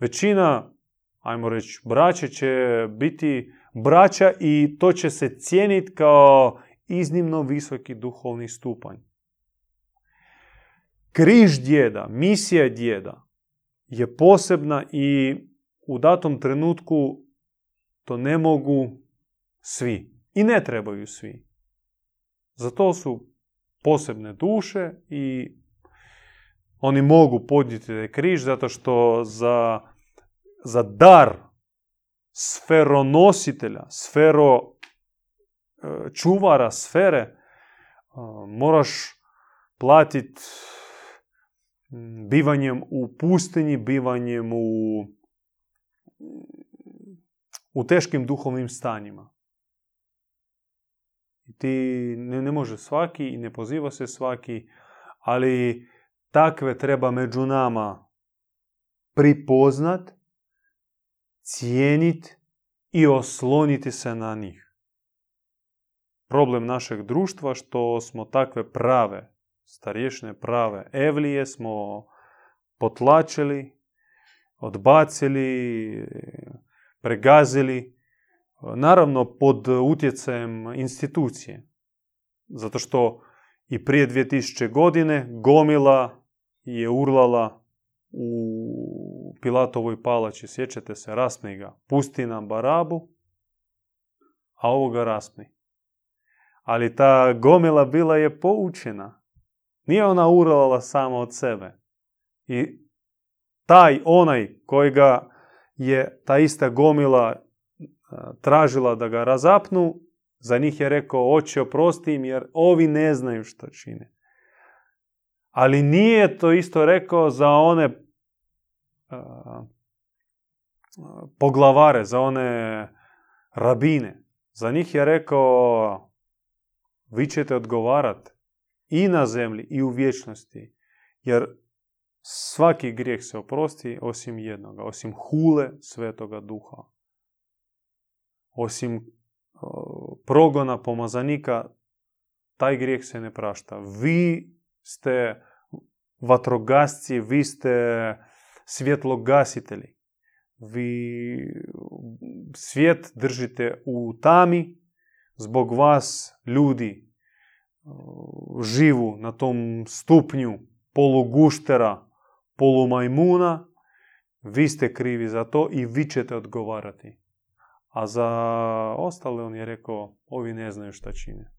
Većina, ajmo reći, braća će biti braća i to će se cijeniti kao iznimno visoki duhovni stupanj. Križ djeda, misija djeda je posebna i u datom trenutku to ne mogu svi i ne trebaju svi. Zato su posebne duše i oni mogu podnijeti križ zato što za, za dar sferonositelja, sfero e, čuvara sfere, e, moraš platiti bivanjem u pustinji, bivanjem u, u teškim duhovnim stanjima. Ti ne, ne može svaki i ne poziva se svaki, ali takve treba među nama pripoznat, cijenit i osloniti se na njih. Problem našeg društva što smo takve prave, starješne prave evlije smo potlačili, odbacili, pregazili, naravno pod utjecajem institucije. Zato što i prije 2000 godine gomila je urlala u Pilatovoj palači, sjećate se, raspni ga, pusti nam Barabu, a ovoga raspni. Ali ta gomila bila je poučena. Nije ona urlala samo od sebe. I taj, onaj kojega je ta ista gomila tražila da ga razapnu, za njih je rekao, oče oprosti im jer ovi ne znaju što čine. Ali nije to isto rekao za one poglavare, za one rabine. Za njih je rekao, vi ćete odgovarati i na zemlji i u vječnosti. Jer svaki grijeh se oprosti osim jednoga, osim hule svetoga duha. Osim progona pomazanika taj grijeh se ne prašta. Vi ste vatrogasci, vi ste svjetlogasitelji. Vi svijet držite u tami, zbog vas ljudi živu na tom stupnju poluguštera, polumajmuna, vi ste krivi za to i vi ćete odgovarati. A za ostale on je rekao, ovi ne znaju šta čine.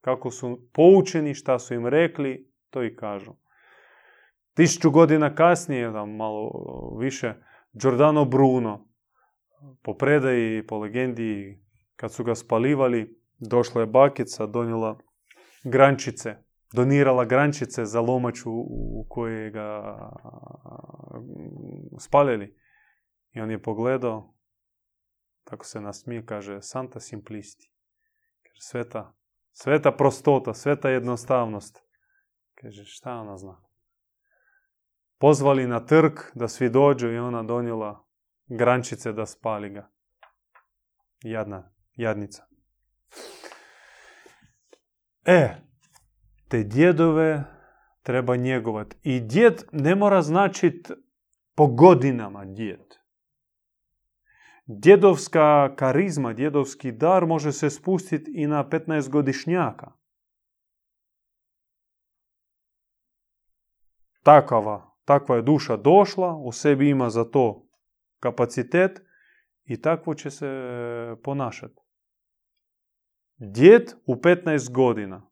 Kako su poučeni, šta su im rekli, to i kažu. Tisuću godina kasnije, da malo više, Giordano Bruno, po predaji, po legendi, kad su ga spalivali, došla je bakica, donijela grančice, donirala grančice za lomaču u kojoj ga spalili. I on je pogledao, tako se nasmije, kaže, Santa Simplisti. Kaže, sveta, sveta prostota, sveta jednostavnost. Kaže, šta ona zna? Pozvali na trg da svi dođu i ona donijela grančice da spali ga. Jadna, jadnica. E, te djedove treba njegovati. I djed ne mora značiti po godinama djed. Djedovska karizma, djedovski dar može se spustiti i na 15 godišnjaka. Takava, takva je duša došla, u sebi ima za to kapacitet i takvo će se ponašati. Djed u 15 godina.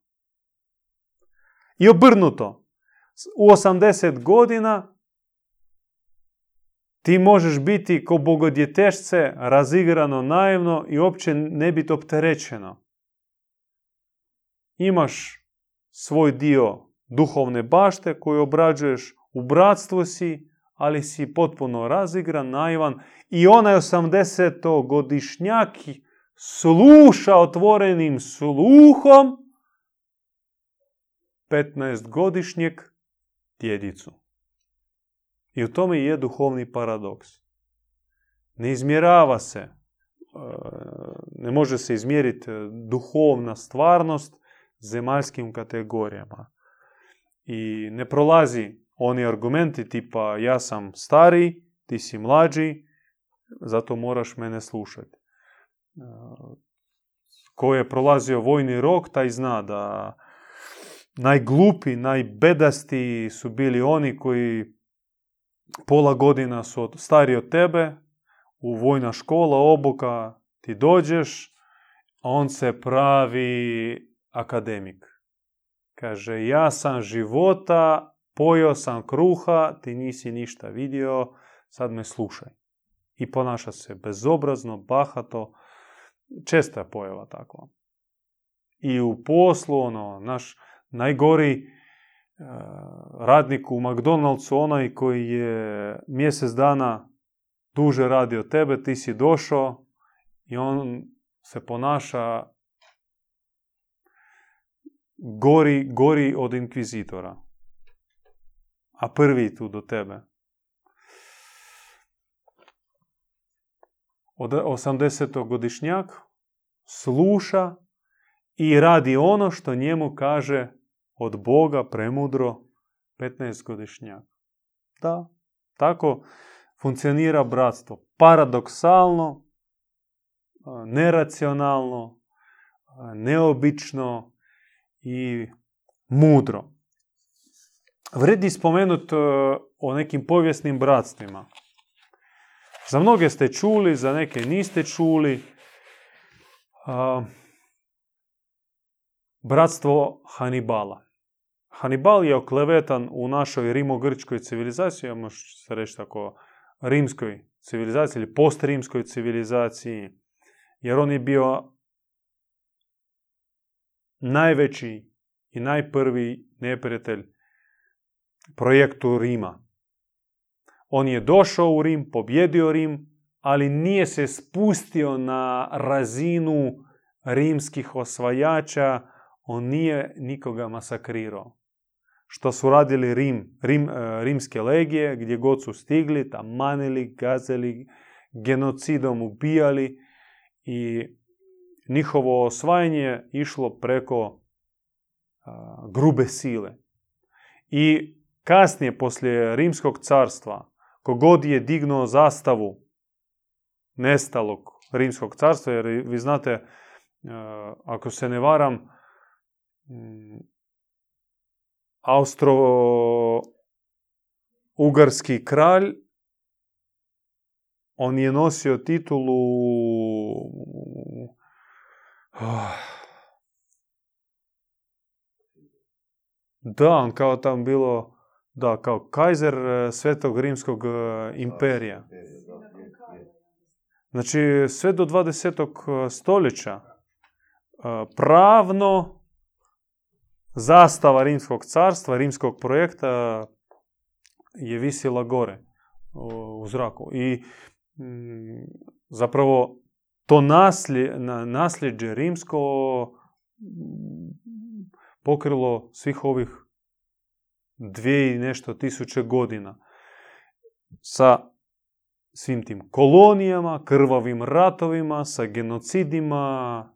I obrnuto. U 80 godina ti možeš biti ko bogodjetešce razigrano naivno i uopće ne biti opterećeno. Imaš svoj dio duhovne bašte koju obrađuješ, u bratstvu si, ali si potpuno razigran, naivan i onaj 80-godišnjak sluša otvorenim sluhom 15-godišnjeg djedicu. I u tome je duhovni paradoks. Ne izmjerava se, e, ne može se izmjeriti duhovna stvarnost zemaljskim kategorijama. I ne prolazi oni argumenti tipa ja sam stariji, ti si mlađi, zato moraš mene slušati. E, ko je prolazio vojni rok, taj zna da najglupi, najbedasti su bili oni koji pola godina su stariji od tebe, u vojna škola, obuka, ti dođeš, on se pravi akademik. Kaže, ja sam života, pojio sam kruha, ti nisi ništa vidio, sad me slušaj. I ponaša se bezobrazno, bahato, česta pojava takva. I u poslu, ono, naš najgori E, radnik u McDonald'su, onaj koji je mjesec dana duže radi od tebe, ti si došao i on se ponaša gori, gori od inkvizitora. A prvi tu do tebe. Od 80-godišnjak sluša i radi ono što njemu kaže od Boga premudro 15-godišnjak. Da, tako funkcionira bratstvo. Paradoksalno, neracionalno, neobično i mudro. Vredi spomenuti o nekim povijesnim bratstvima. Za mnoge ste čuli, za neke niste čuli. Bratstvo Hanibala. Hanibal je oklevetan u našoj rimogrčkoj civilizaciji, može se reći tako rimskoj civilizaciji ili postrimskoj civilizaciji, jer on je bio najveći i najprvi neprijatelj projektu Rima. On je došao u Rim, pobjedio Rim, ali nije se spustio na razinu rimskih osvajača, on nije nikoga masakrirao što su radili Rim, Rim, e, rimske legije, gdje god su stigli, tam manili, gazeli, genocidom ubijali i njihovo osvajanje išlo preko grube sile. I kasnije, poslije Rimskog carstva, kogod je dignuo zastavu nestalog Rimskog carstva, jer vi znate, ako se ne varam, Austro-Ugarski kralj, on je nosio titulu da, on kao tam bilo da, kao kajzer e, Svetog Rimskog e, imperija. Znači, sve do 20. E, stoljeća pravno zastava Rimskog carstva, Rimskog projekta je visila gore u zraku. I mm, zapravo to naslje, nasljeđe rimsko pokrilo svih ovih dvije i nešto tisuće godina sa svim tim kolonijama, krvavim ratovima, sa genocidima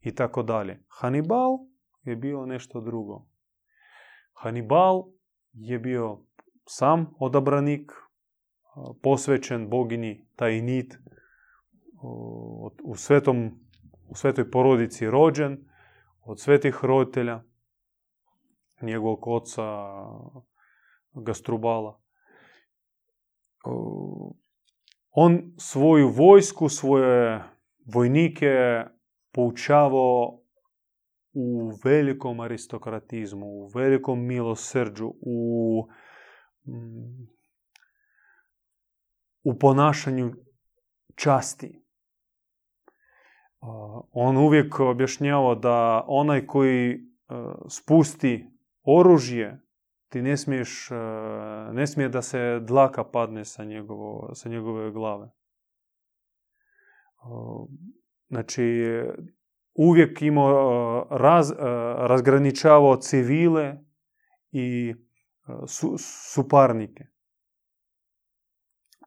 i tako dalje. Hannibal je bio nešto drugo. Hannibal je bio sam odabranik, posvećen bogini Tajnit, u, svetom, u svetoj porodici rođen, od svetih roditelja, njegovog oca Gastrubala. On svoju vojsku, svoje vojnike poučavao u velikom aristokratizmu, u velikom milosrđu, u, mm, u ponašanju časti on uvijek objašnjava da onaj koji e, spusti oružje, ti ne smiješ, e, ne smije da se dlaka padne sa, njegovo, sa njegove glave. Znači, uvijek imao raz, e, razgraničavao civile i su, suparnike.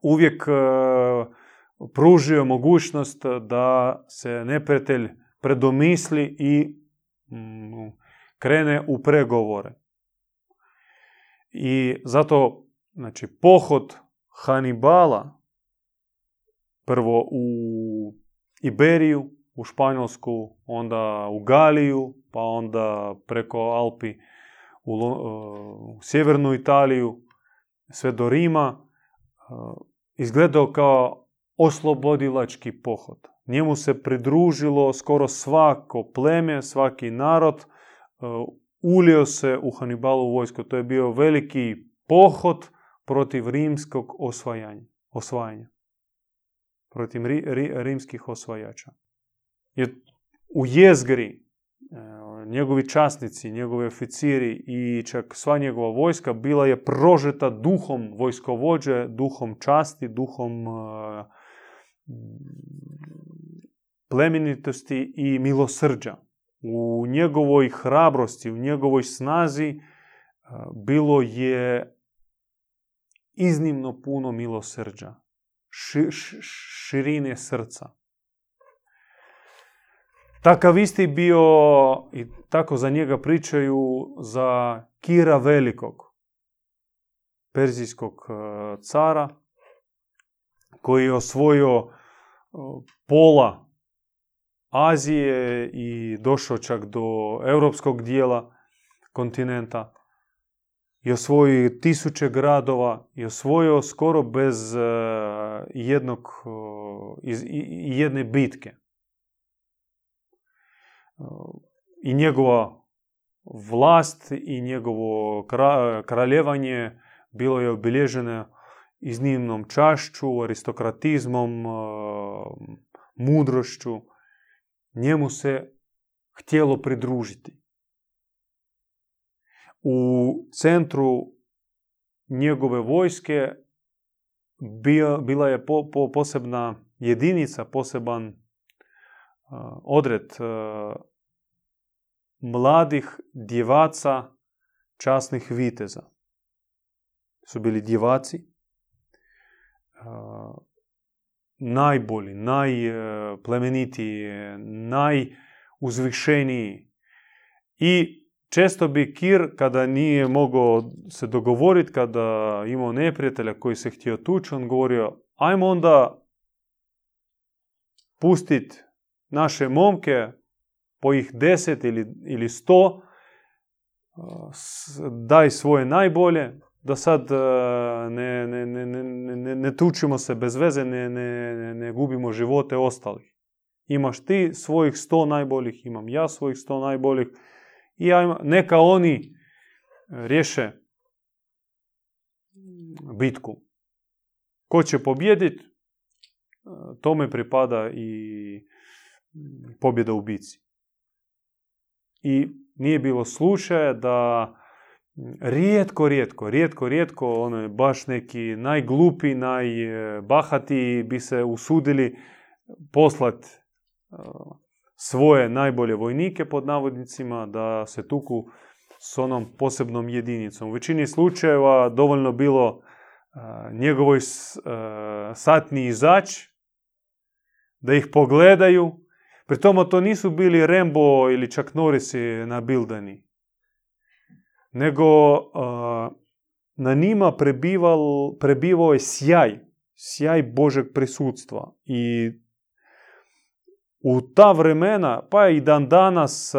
Uvijek pružio mogućnost da se neprijatelj predomisli i mm, krene u pregovore. I zato znači, pohod Hanibala prvo u Iberiju, u Španjolsku, onda u Galiju, pa onda preko Alpi u, u sjevernu Italiju, sve do Rima, izgledao kao oslobodilački pohod. Njemu se pridružilo skoro svako pleme, svaki narod, e, ulio se u Hannibalovu vojsku. To je bio veliki pohod protiv rimskog osvajanja. osvajanja. Protiv rimskih osvajača. Jer u jezgri e, njegovi časnici, njegovi oficiri i čak sva njegova vojska bila je prožeta duhom vojskovođe, duhom časti, duhom e, plemenitosti i milosrđa. U njegovoj hrabrosti, u njegovoj snazi bilo je iznimno puno milosrđa, širine srca. Takav isti bio, i tako za njega pričaju, za Kira Velikog, perzijskog cara, koji je osvojio pola Azije i došao čak do europskog dijela kontinenta i osvojio tisuće gradova i osvojio skoro bez e, jednog, jedne bitke. I njegova vlast i njegovo kraljevanje bilo je obilježeno iznimnom čašću, aristokratizmom, mudrošću. Njemu se htjelo pridružiti. U centru njegove vojske bila je posebna jedinica, poseban odred e, mladih djevaca časnih viteza. Su bili djevaci najbolji, najplemenitiji, najuzvišeniji. I često bi Kir, kada nije mogao se dogovoriti, kada imao neprijatelja koji se htio tući, on govorio, ajmo onda pustit naše momke, po ih deset ili, ili sto, daj svoje najbolje, da sad ne, ne, ne, ne, ne tučimo se bez veze, ne, ne, gubimo živote ostalih. Imaš ti svojih sto najboljih, imam ja svojih sto najboljih. I neka oni riješe bitku. Ko će pobjediti, tome pripada i pobjeda u bici. I nije bilo slučaja da rijetko, rijetko, rijetko, rijetko, ono, baš neki najglupi, najbahati bi se usudili poslati svoje najbolje vojnike pod navodnicima da se tuku s onom posebnom jedinicom. U većini slučajeva dovoljno bilo njegovoj satni izač da ih pogledaju. Pri tomu to nisu bili Rembo ili čak Norisi na Bildani. Nego na njima prebivao je sjaj, sjaj Božeg prisutstva. I u ta vremena, pa i dan danas,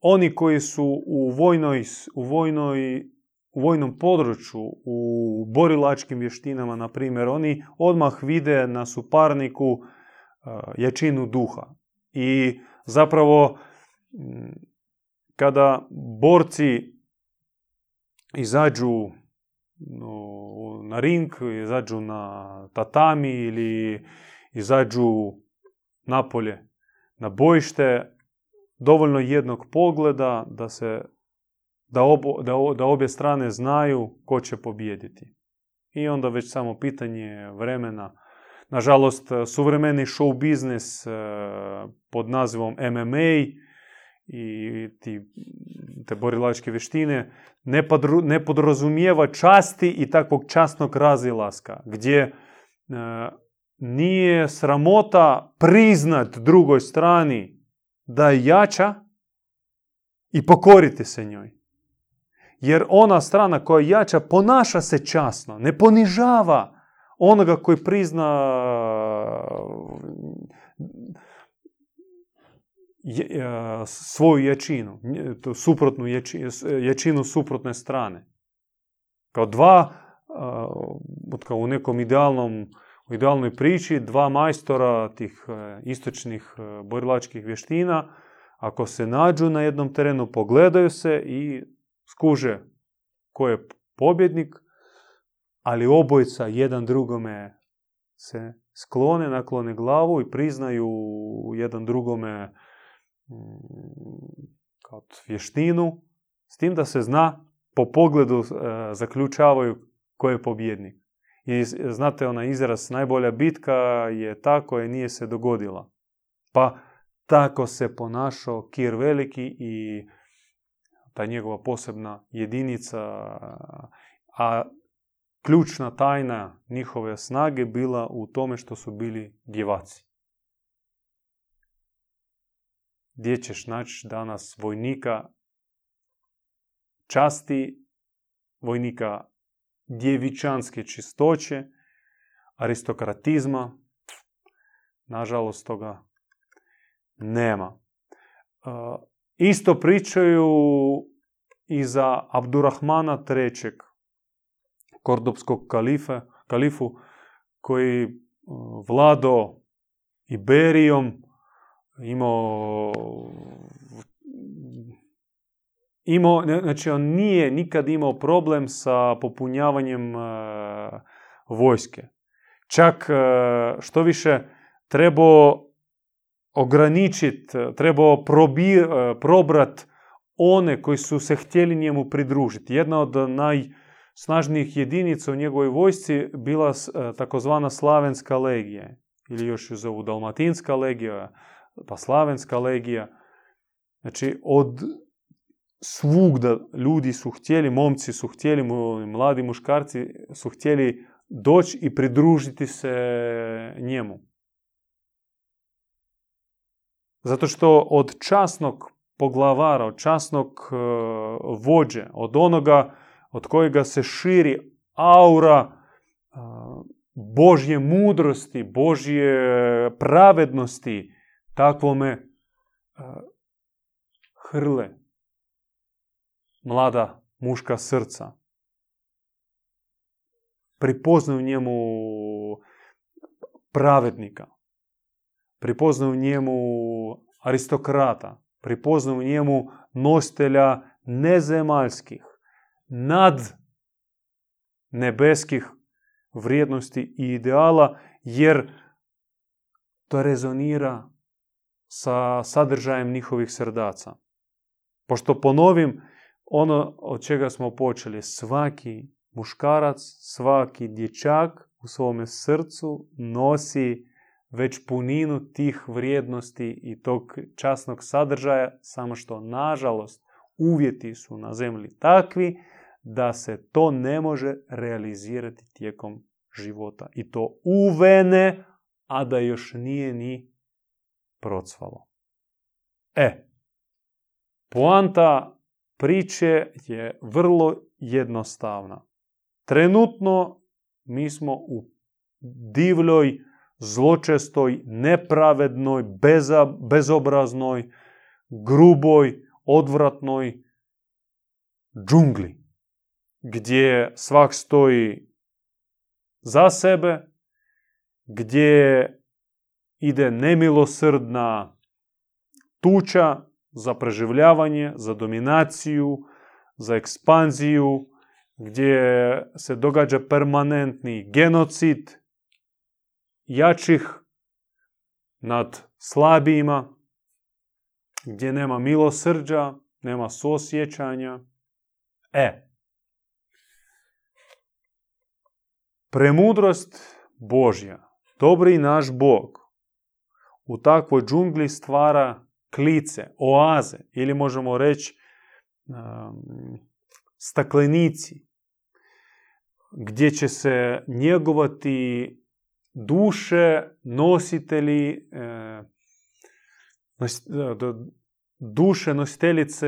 oni koji su u vojnoj, u vojnoj u vojnom području, u borilačkim vještinama, na primjer, oni odmah vide na suparniku jačinu duha. I zapravo, kada borci izađu na ring, izađu na tatami ili izađu napolje na bojište, dovoljno jednog pogleda da se da, da, da obje strane znaju ko će pobijediti. I onda već samo pitanje vremena. Nažalost, suvremeni show biznis e, pod nazivom MMA i ti, te borilačke vještine ne, podru, ne podrazumijeva časti i takvog časnog razilaska, gdje e, nije sramota priznat drugoj strani da je jača i pokoriti se njoj. Jer ona strana koja je jača ponaša se časno, ne ponižava onoga koji prizna svoju jačinu, suprotnu jačinu suprotne strane. Kao dva, kao u nekom idealnom, u idealnoj priči, dva majstora tih e, istočnih e, borilačkih vještina, ako se nađu na jednom terenu, pogledaju se i skuže ko je pobjednik, ali obojica jedan drugome se sklone, naklone glavu i priznaju jedan drugome mm, kao vještinu, s tim da se zna, po pogledu e, zaključavaju ko je pobjednik. I znate ona izraz, najbolja bitka je ta koja nije se dogodila. Pa tako se ponašao Kir Veliki i ta njegova posebna jedinica, a ključna tajna njihove snage bila u tome što su bili djevaci. Gdje ćeš naći danas vojnika časti, vojnika djevičanske čistoće, aristokratizma, nažalost toga nema. Isto pričaju i za Abdurrahmana III. Kordopskog kalife, kalifu koji uh, vlado Iberijom, imao imao, znači on nije nikad imao problem sa popunjavanjem uh, vojske. Čak uh, što više trebao ograničiti, trebao probi, probrat one koji su se htjeli njemu pridružiti. Jedna od najsnažnijih jedinica u njegovoj vojsci bila takozvana Slavenska legija, ili još ju zovu Dalmatinska legija, pa Slavenska legija. Znači, od svugda ljudi su htjeli, momci su htjeli, mladi muškarci su htjeli doći i pridružiti se njemu. Zato što od časnog poglavara, od časnog e, vođe, od onoga od kojega se širi aura Božje mudrosti, Božje pravednosti, takvome hrle mlada muška srca. Pripoznaju njemu pravednika. Prepoznaju njemu aristokrata. Prepoznaju njemu nositelja nezemaljskih, nad nebeskih vrijednosti i ideala, jer to rezonira sa sadržajem njihovih srdaca. Pošto ponovim ono od čega smo počeli, svaki muškarac, svaki dječak u svome srcu nosi već puninu tih vrijednosti i tog časnog sadržaja, samo što nažalost uvjeti su na zemlji takvi da se to ne može realizirati tijekom života. I to uvene, a da još nije ni procvalo. E, poanta priče je vrlo jednostavna. Trenutno mi smo u divljoj, zločestoj, nepravednoj, bezobraznoj, gruboj, odvratnoj džungli, gdje svak stoji za sebe, gdje ide nemilosrdna tuča za preživljavanje, za dominaciju, za ekspanziju, gdje se događa permanentni genocid jačih nad slabijima, gdje nema milosrđa, nema suosjećanja. E, premudrost Božja, dobri naš Bog, u takvoj džungli stvara klice, oaze ili možemo reći staklenici gdje će se njegovati duše nositelji e, duše nositeljice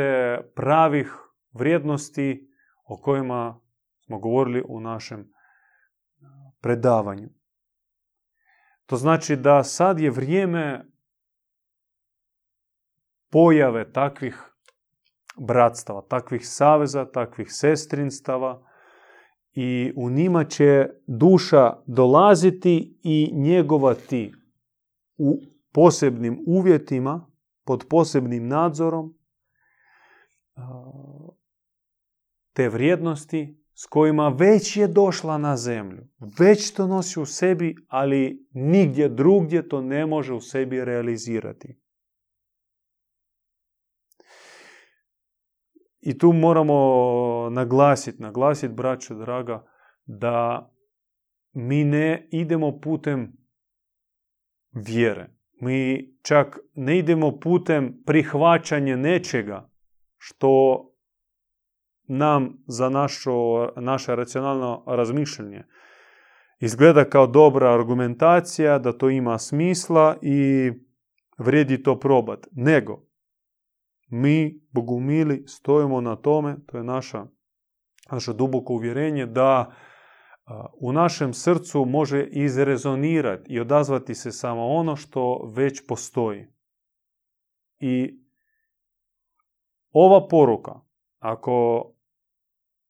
pravih vrijednosti o kojima smo govorili u našem predavanju. To znači da sad je vrijeme pojave takvih bratstava, takvih saveza, takvih sestrinstava i u njima će duša dolaziti i njegovati u posebnim uvjetima, pod posebnim nadzorom te vrijednosti s kojima već je došla na zemlju. Već to nosi u sebi, ali nigdje drugdje to ne može u sebi realizirati. I tu moramo naglasiti, naglasiti, braćo draga, da mi ne idemo putem vjere. Mi čak ne idemo putem prihvaćanja nečega što nam za našo, naše racionalno razmišljanje izgleda kao dobra argumentacija, da to ima smisla i vrijedi to probat. Nego, mi, bogumili, stojimo na tome, to je naša, naše duboko uvjerenje, da u našem srcu može izrezonirati i odazvati se samo ono što već postoji. I ova poruka, ako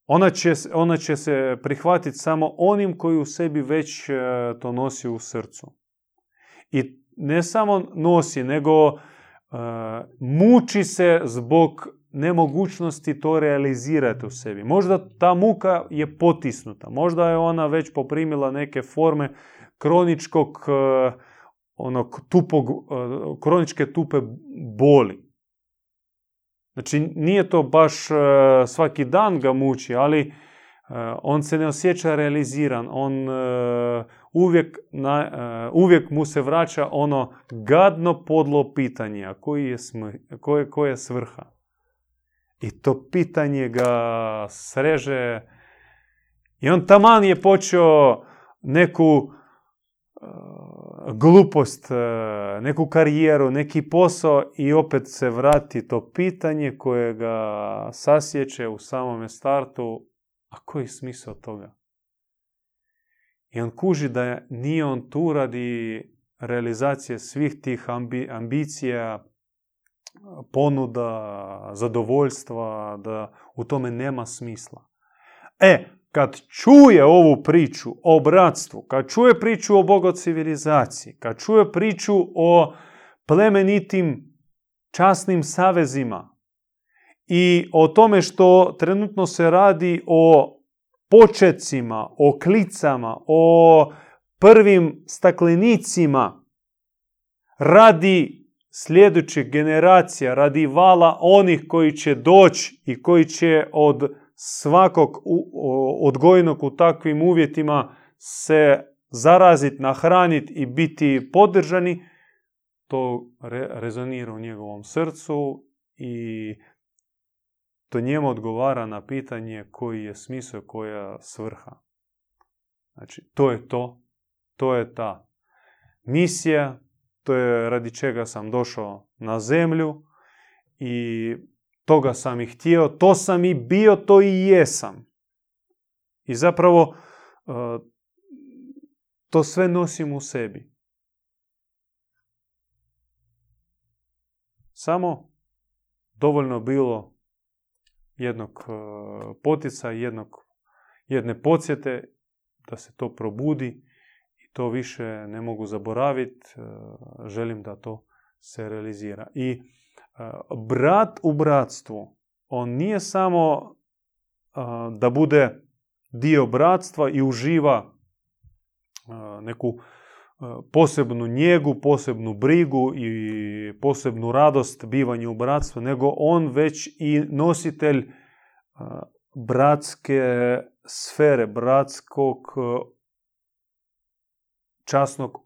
ona će, ona će se prihvatiti samo onim koji u sebi već e, to nosi u srcu. I ne samo nosi, nego muči se zbog nemogućnosti to realizirati u sebi. Možda ta muka je potisnuta, možda je ona već poprimila neke forme kroničkog e, onog tupog, e, kroničke tupe boli. Znači nije to baš e, svaki dan ga muči, ali on se ne osjeća realiziran, on uvijek, na, e, uvijek mu se vraća ono gadno podlo pitanje, a koji je, koje, koja je svrha? I to pitanje ga sreže i on taman je počeo neku glupost, neku karijeru, neki posao i opet se vrati to pitanje koje ga sasjeće u samome startu, a koji je smisao toga? I on kuži da nije on tu radi realizacije svih tih ambicija, ponuda, zadovoljstva, da u tome nema smisla. E, kad čuje ovu priču o bratstvu, kad čuje priču o bogo civilizaciji, kad čuje priču o plemenitim časnim savezima i o tome što trenutno se radi o počecima, o klicama, o prvim staklenicima radi sljedećih generacija, radi vala onih koji će doći i koji će od svakog odgojenog u takvim uvjetima se zaraziti, nahraniti i biti podržani, to rezonira u njegovom srcu i to njemu odgovara na pitanje koji je smisao, koja svrha. Znači, to je to, to je ta misija, to je radi čega sam došao na zemlju i toga sam i htio, to sam i bio, to i jesam. I zapravo e, to sve nosim u sebi. Samo dovoljno bilo jednog e, potica, jednog, jedne podsjete da se to probudi i to više ne mogu zaboraviti. E, želim da to se realizira. I brat u bratstvu, on nije samo da bude dio bratstva i uživa neku posebnu njegu, posebnu brigu i posebnu radost bivanja u bratstvu, nego on već i nositelj bratske sfere, bratskog časnog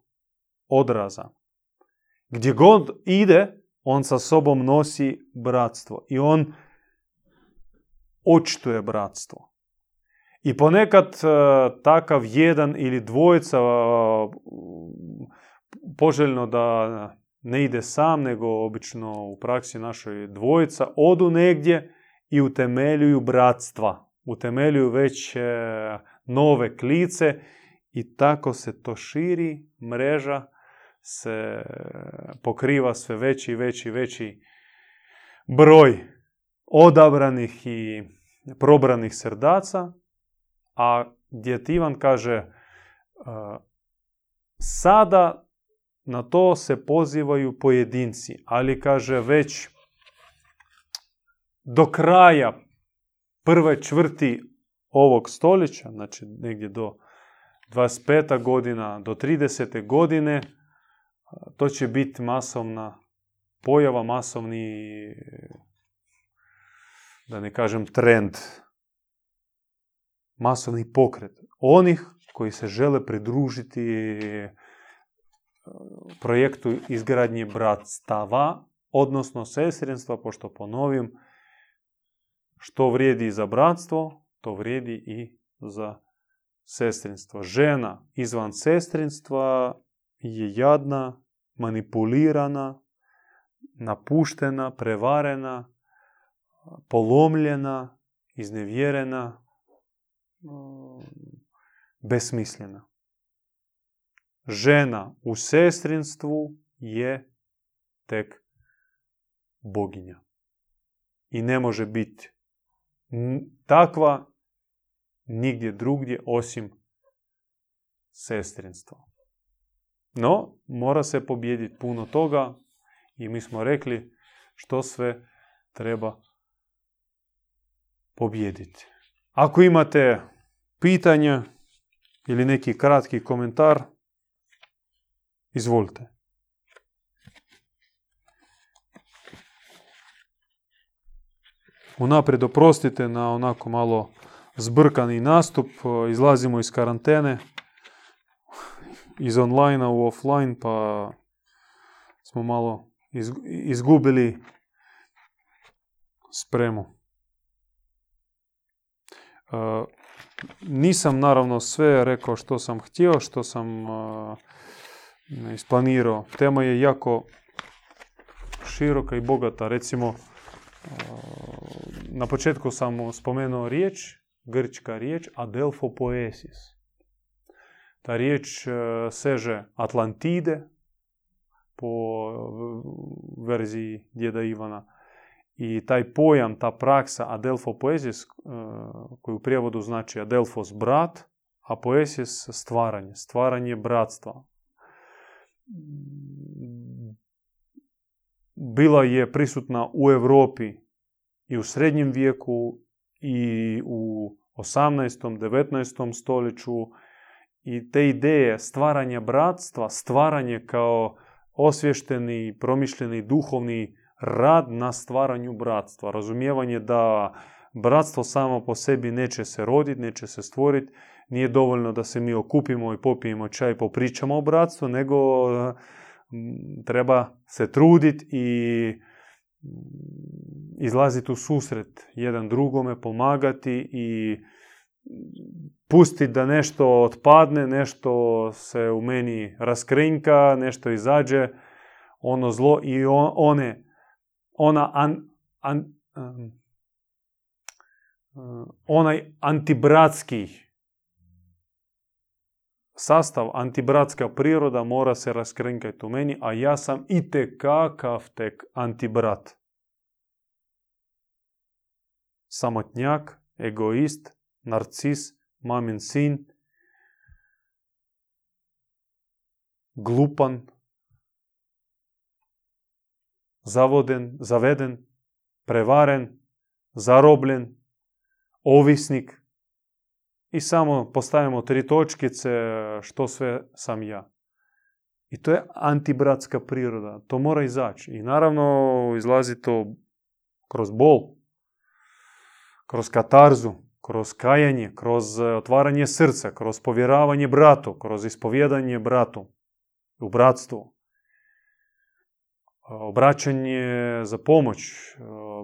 odraza. Gdje god ide, on sa sobom nosi bratstvo i on očituje bratstvo. I ponekad e, takav jedan ili dvojica e, poželjno da ne ide sam, nego obično u praksi našoj dvojica, odu negdje i utemeljuju bratstva. Utemeljuju već e, nove klice i tako se to širi mreža se pokriva sve veći i veći veći broj odabranih i probranih srdaca, a gdje Ivan kaže sada na to se pozivaju pojedinci, ali kaže već do kraja prve čvrti ovog stoljeća, znači negdje do 25. godina, do 30. godine, to će biti masovna pojava, masovni, da ne kažem trend, masovni pokret onih koji se žele pridružiti e, projektu izgradnje bratstava, odnosno sestrinstva, pošto ponovim, što vrijedi za bratstvo, to vrijedi i za sestrinstvo. Žena izvan sestrinstva je jadna, manipulirana, napuštena, prevarena, polomljena, iznevjerena, besmislena. Žena u sestrinstvu je tek boginja. I ne može biti takva nigdje drugdje osim sestrinstva. No, mora se pobijediti puno toga i mi smo rekli što sve treba pobijediti. Ako imate pitanja ili neki kratki komentar, izvolite. Unaprijed oprostite na onako malo zbrkani nastup, izlazimo iz karantene iz online u offline, pa smo malo izgubili spremu. Uh, nisam naravno sve rekao što sam htio, što sam uh, isplanirao. Tema je jako široka i bogata. Recimo, na početku sam spomenuo riječ, grčka riječ, adelfo poesis. Ta riječ e, seže Atlantide po verziji djeda Ivana. I taj pojam, ta praksa adelfo poesis, e, koji u prijevodu znači adelfos brat, a poesis stvaranje, stvaranje bratstva. Bila je prisutna u Europi i u srednjem vijeku i u 18. 19. stoljeću i te ideje stvaranja bratstva, stvaranje kao osvješteni, promišljeni, duhovni rad na stvaranju bratstva. Razumijevanje da bratstvo samo po sebi neće se roditi, neće se stvoriti. Nije dovoljno da se mi okupimo i popijemo čaj popričamo o bratstvu, nego treba se truditi i izlaziti u susret jedan drugome, pomagati i pustiti da nešto otpadne, nešto se u meni raskrinka, nešto izađe, ono zlo i one, ona an, onaj antibratski sastav, antibratska priroda mora se raskrinkati u meni, a ja sam i kakav tek antibrat. Samotnjak, egoist, narcis, mamin sin, glupan, zavoden, zaveden, prevaren, zarobljen, ovisnik i samo postavimo tri točkice što sve sam ja. I to je antibratska priroda. To mora izaći. I naravno izlazi to kroz bol, kroz katarzu, kroz kajanje, kroz otvaranje srca, kroz povjeravanje bratu, kroz ispovjedanje bratu u bratstvu. Obraćanje za pomoć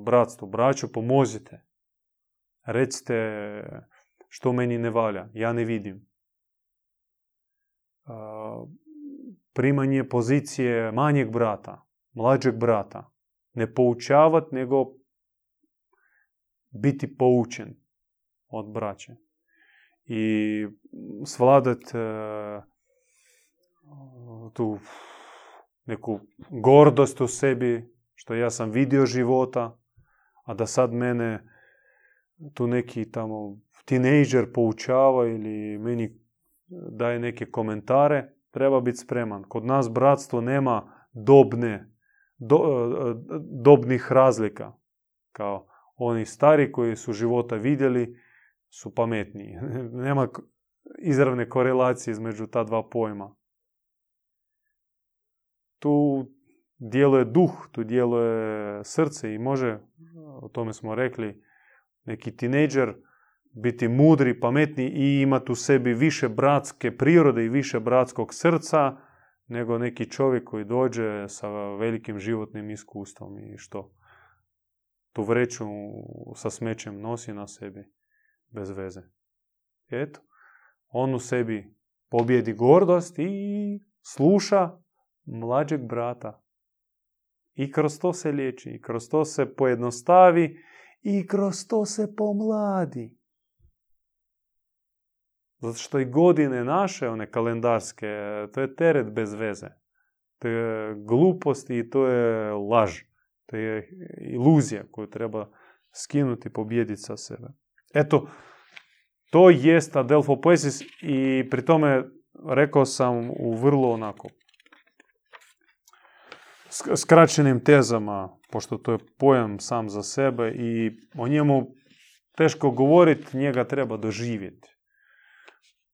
bratstvu. Braću, pomozite. Recite što meni ne valja, ja ne vidim. Primanje pozicije manjeg brata, mlađeg brata. Ne poučavati, nego biti poučen od braće. I svladat tu neku gordost u sebi, što ja sam vidio života, a da sad mene tu neki tamo tinejdžer poučava ili meni daje neke komentare, treba biti spreman. Kod nas bratstvo nema dobne, do, dobnih razlika. Kao oni stari koji su života vidjeli su pametniji. [laughs] nema izravne korelacije između ta dva pojma. Tu djeluje duh, tu djeluje srce i može, o tome smo rekli, neki tinejdžer biti mudri, pametni i imati u sebi više bratske prirode i više bratskog srca nego neki čovjek koji dođe sa velikim životnim iskustvom i što tu vreću sa smećem nosi na sebi bez veze. Eto, on u sebi pobjedi gordost i sluša mlađeg brata. I kroz to se liječi, i kroz to se pojednostavi, i kroz to se pomladi. Zato što i godine naše, one kalendarske, to je teret bez veze. To je glupost i to je laž. To je iluzija koju treba skinuti pobjediti sa sebe. Eto, to jest Adelfo Poesis i pri tome rekao sam u vrlo onako skraćenim tezama, pošto to je pojam sam za sebe i o njemu teško govoriti, njega treba doživjeti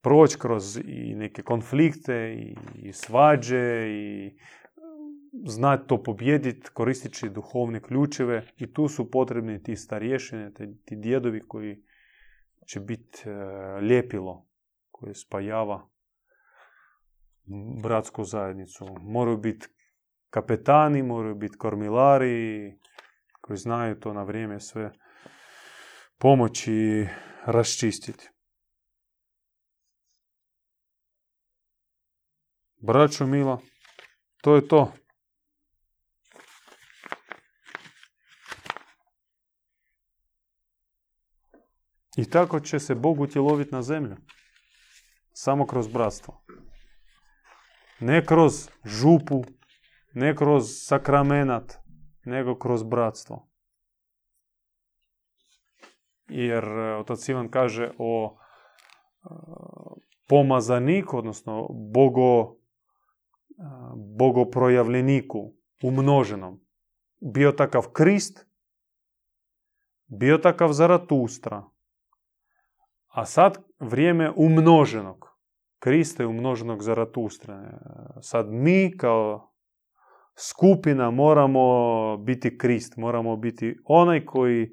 proći kroz i neke konflikte i, svađe i znati to pobjediti koristeći duhovne ključeve i tu su potrebni ti starješine, ti djedovi koji će biti e, ljepilo koje spajava bratsku zajednicu. Moraju biti kapetani, moraju biti kormilari koji znaju to na vrijeme sve pomoći raščistiti. Braćo mila, to je to. I tako će se Bog utjeloviti na zemlju. Samo kroz bratstvo. Ne kroz župu, ne kroz sakramenat, nego kroz bratstvo. Jer e, otac Ivan kaže o e, pomazaniku, odnosno bogo, e, bogoprojavljeniku, umnoženom. Bio takav Krist, bio takav Zaratustra, a sad vrijeme umnoženog. Krista je umnoženog Zaratustra. Sad mi kao skupina moramo biti Krist, moramo biti onaj koji e,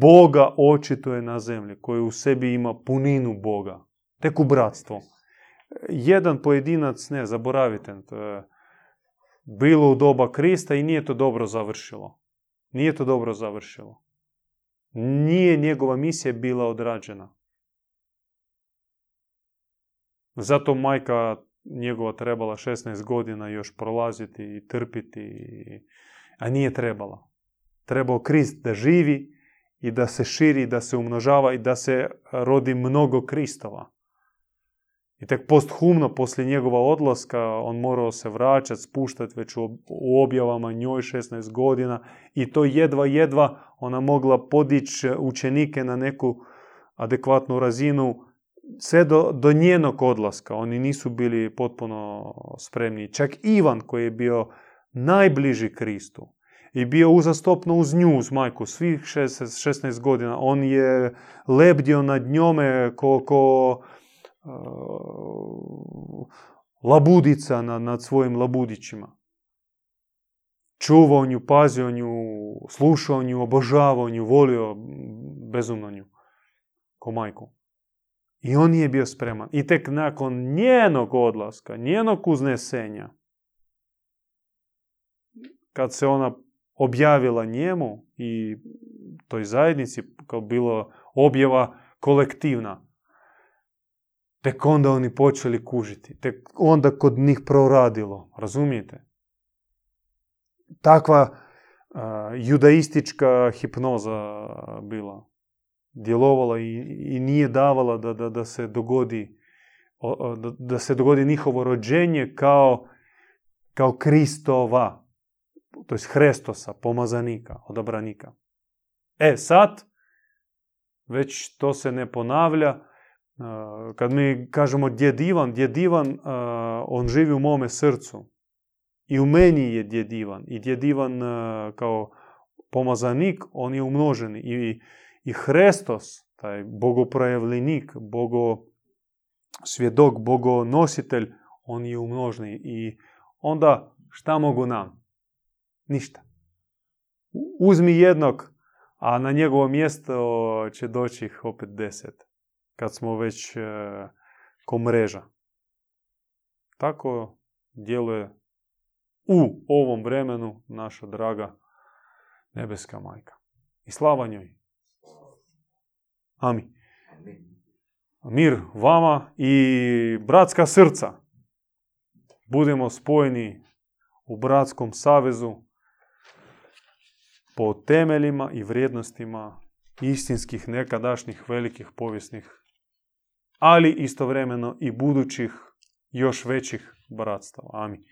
Boga očituje na zemlji, koji u sebi ima puninu Boga. Tek u bratstvo. Jedan pojedinac, ne, zaboravite, to je bilo u doba Krista i nije to dobro završilo. Nije to dobro završilo nije njegova misija bila odrađena. Zato majka njegova trebala 16 godina još prolaziti i trpiti, a nije trebala. Trebao Krist da živi i da se širi, da se umnožava i da se rodi mnogo Kristova. I tek posthumno, poslije njegova odlaska, on morao se vraćati, spuštati već u objavama njoj 16 godina i to jedva, jedva ona mogla podići učenike na neku adekvatnu razinu sve do, do njenog odlaska. Oni nisu bili potpuno spremni. Čak Ivan koji je bio najbliži Kristu i bio uzastopno uz nju, uz majku, svih 16 godina. On je lebdio nad njome ko, ko labudica nad svojim labudićima. Čuvao nju, pazio nju, slušao nju, obožavao nju, volio bezumno nju, ko majku. I on nije bio spreman. I tek nakon njenog odlaska, njenog uznesenja, kad se ona objavila njemu i toj zajednici, kao bilo objava kolektivna, Tek onda oni počeli kužiti. Tek onda kod njih proradilo. Razumijete? Takva judaistička hipnoza bila. Djelovala i, i nije davala da, da, da se dogodi da, se dogodi njihovo rođenje kao, kao Kristova, to je Hrestosa, pomazanika, odabranika. E sad, već to se ne ponavlja, kad mi kažemo djed Ivan, djed Ivan, on živi u mome srcu. I u meni je djed Ivan. I djed Ivan kao pomazanik, on je umnoženi. I, i Hrestos, taj bogoprojavljenik, bogo svjedok, bogonositelj, on je umnoženi. I onda šta mogu nam? Ništa. Uzmi jednog, a na njegovo mjesto će doći opet deset kad smo već e, ko mreža. Tako djeluje u ovom vremenu naša draga nebeska majka. I slava njoj. Amin. Mir vama i bratska srca. Budemo spojeni u bratskom savezu po temeljima i vrijednostima istinskih nekadašnjih velikih povijesnih ali istovremeno i budućih još većih bratstava. Amin.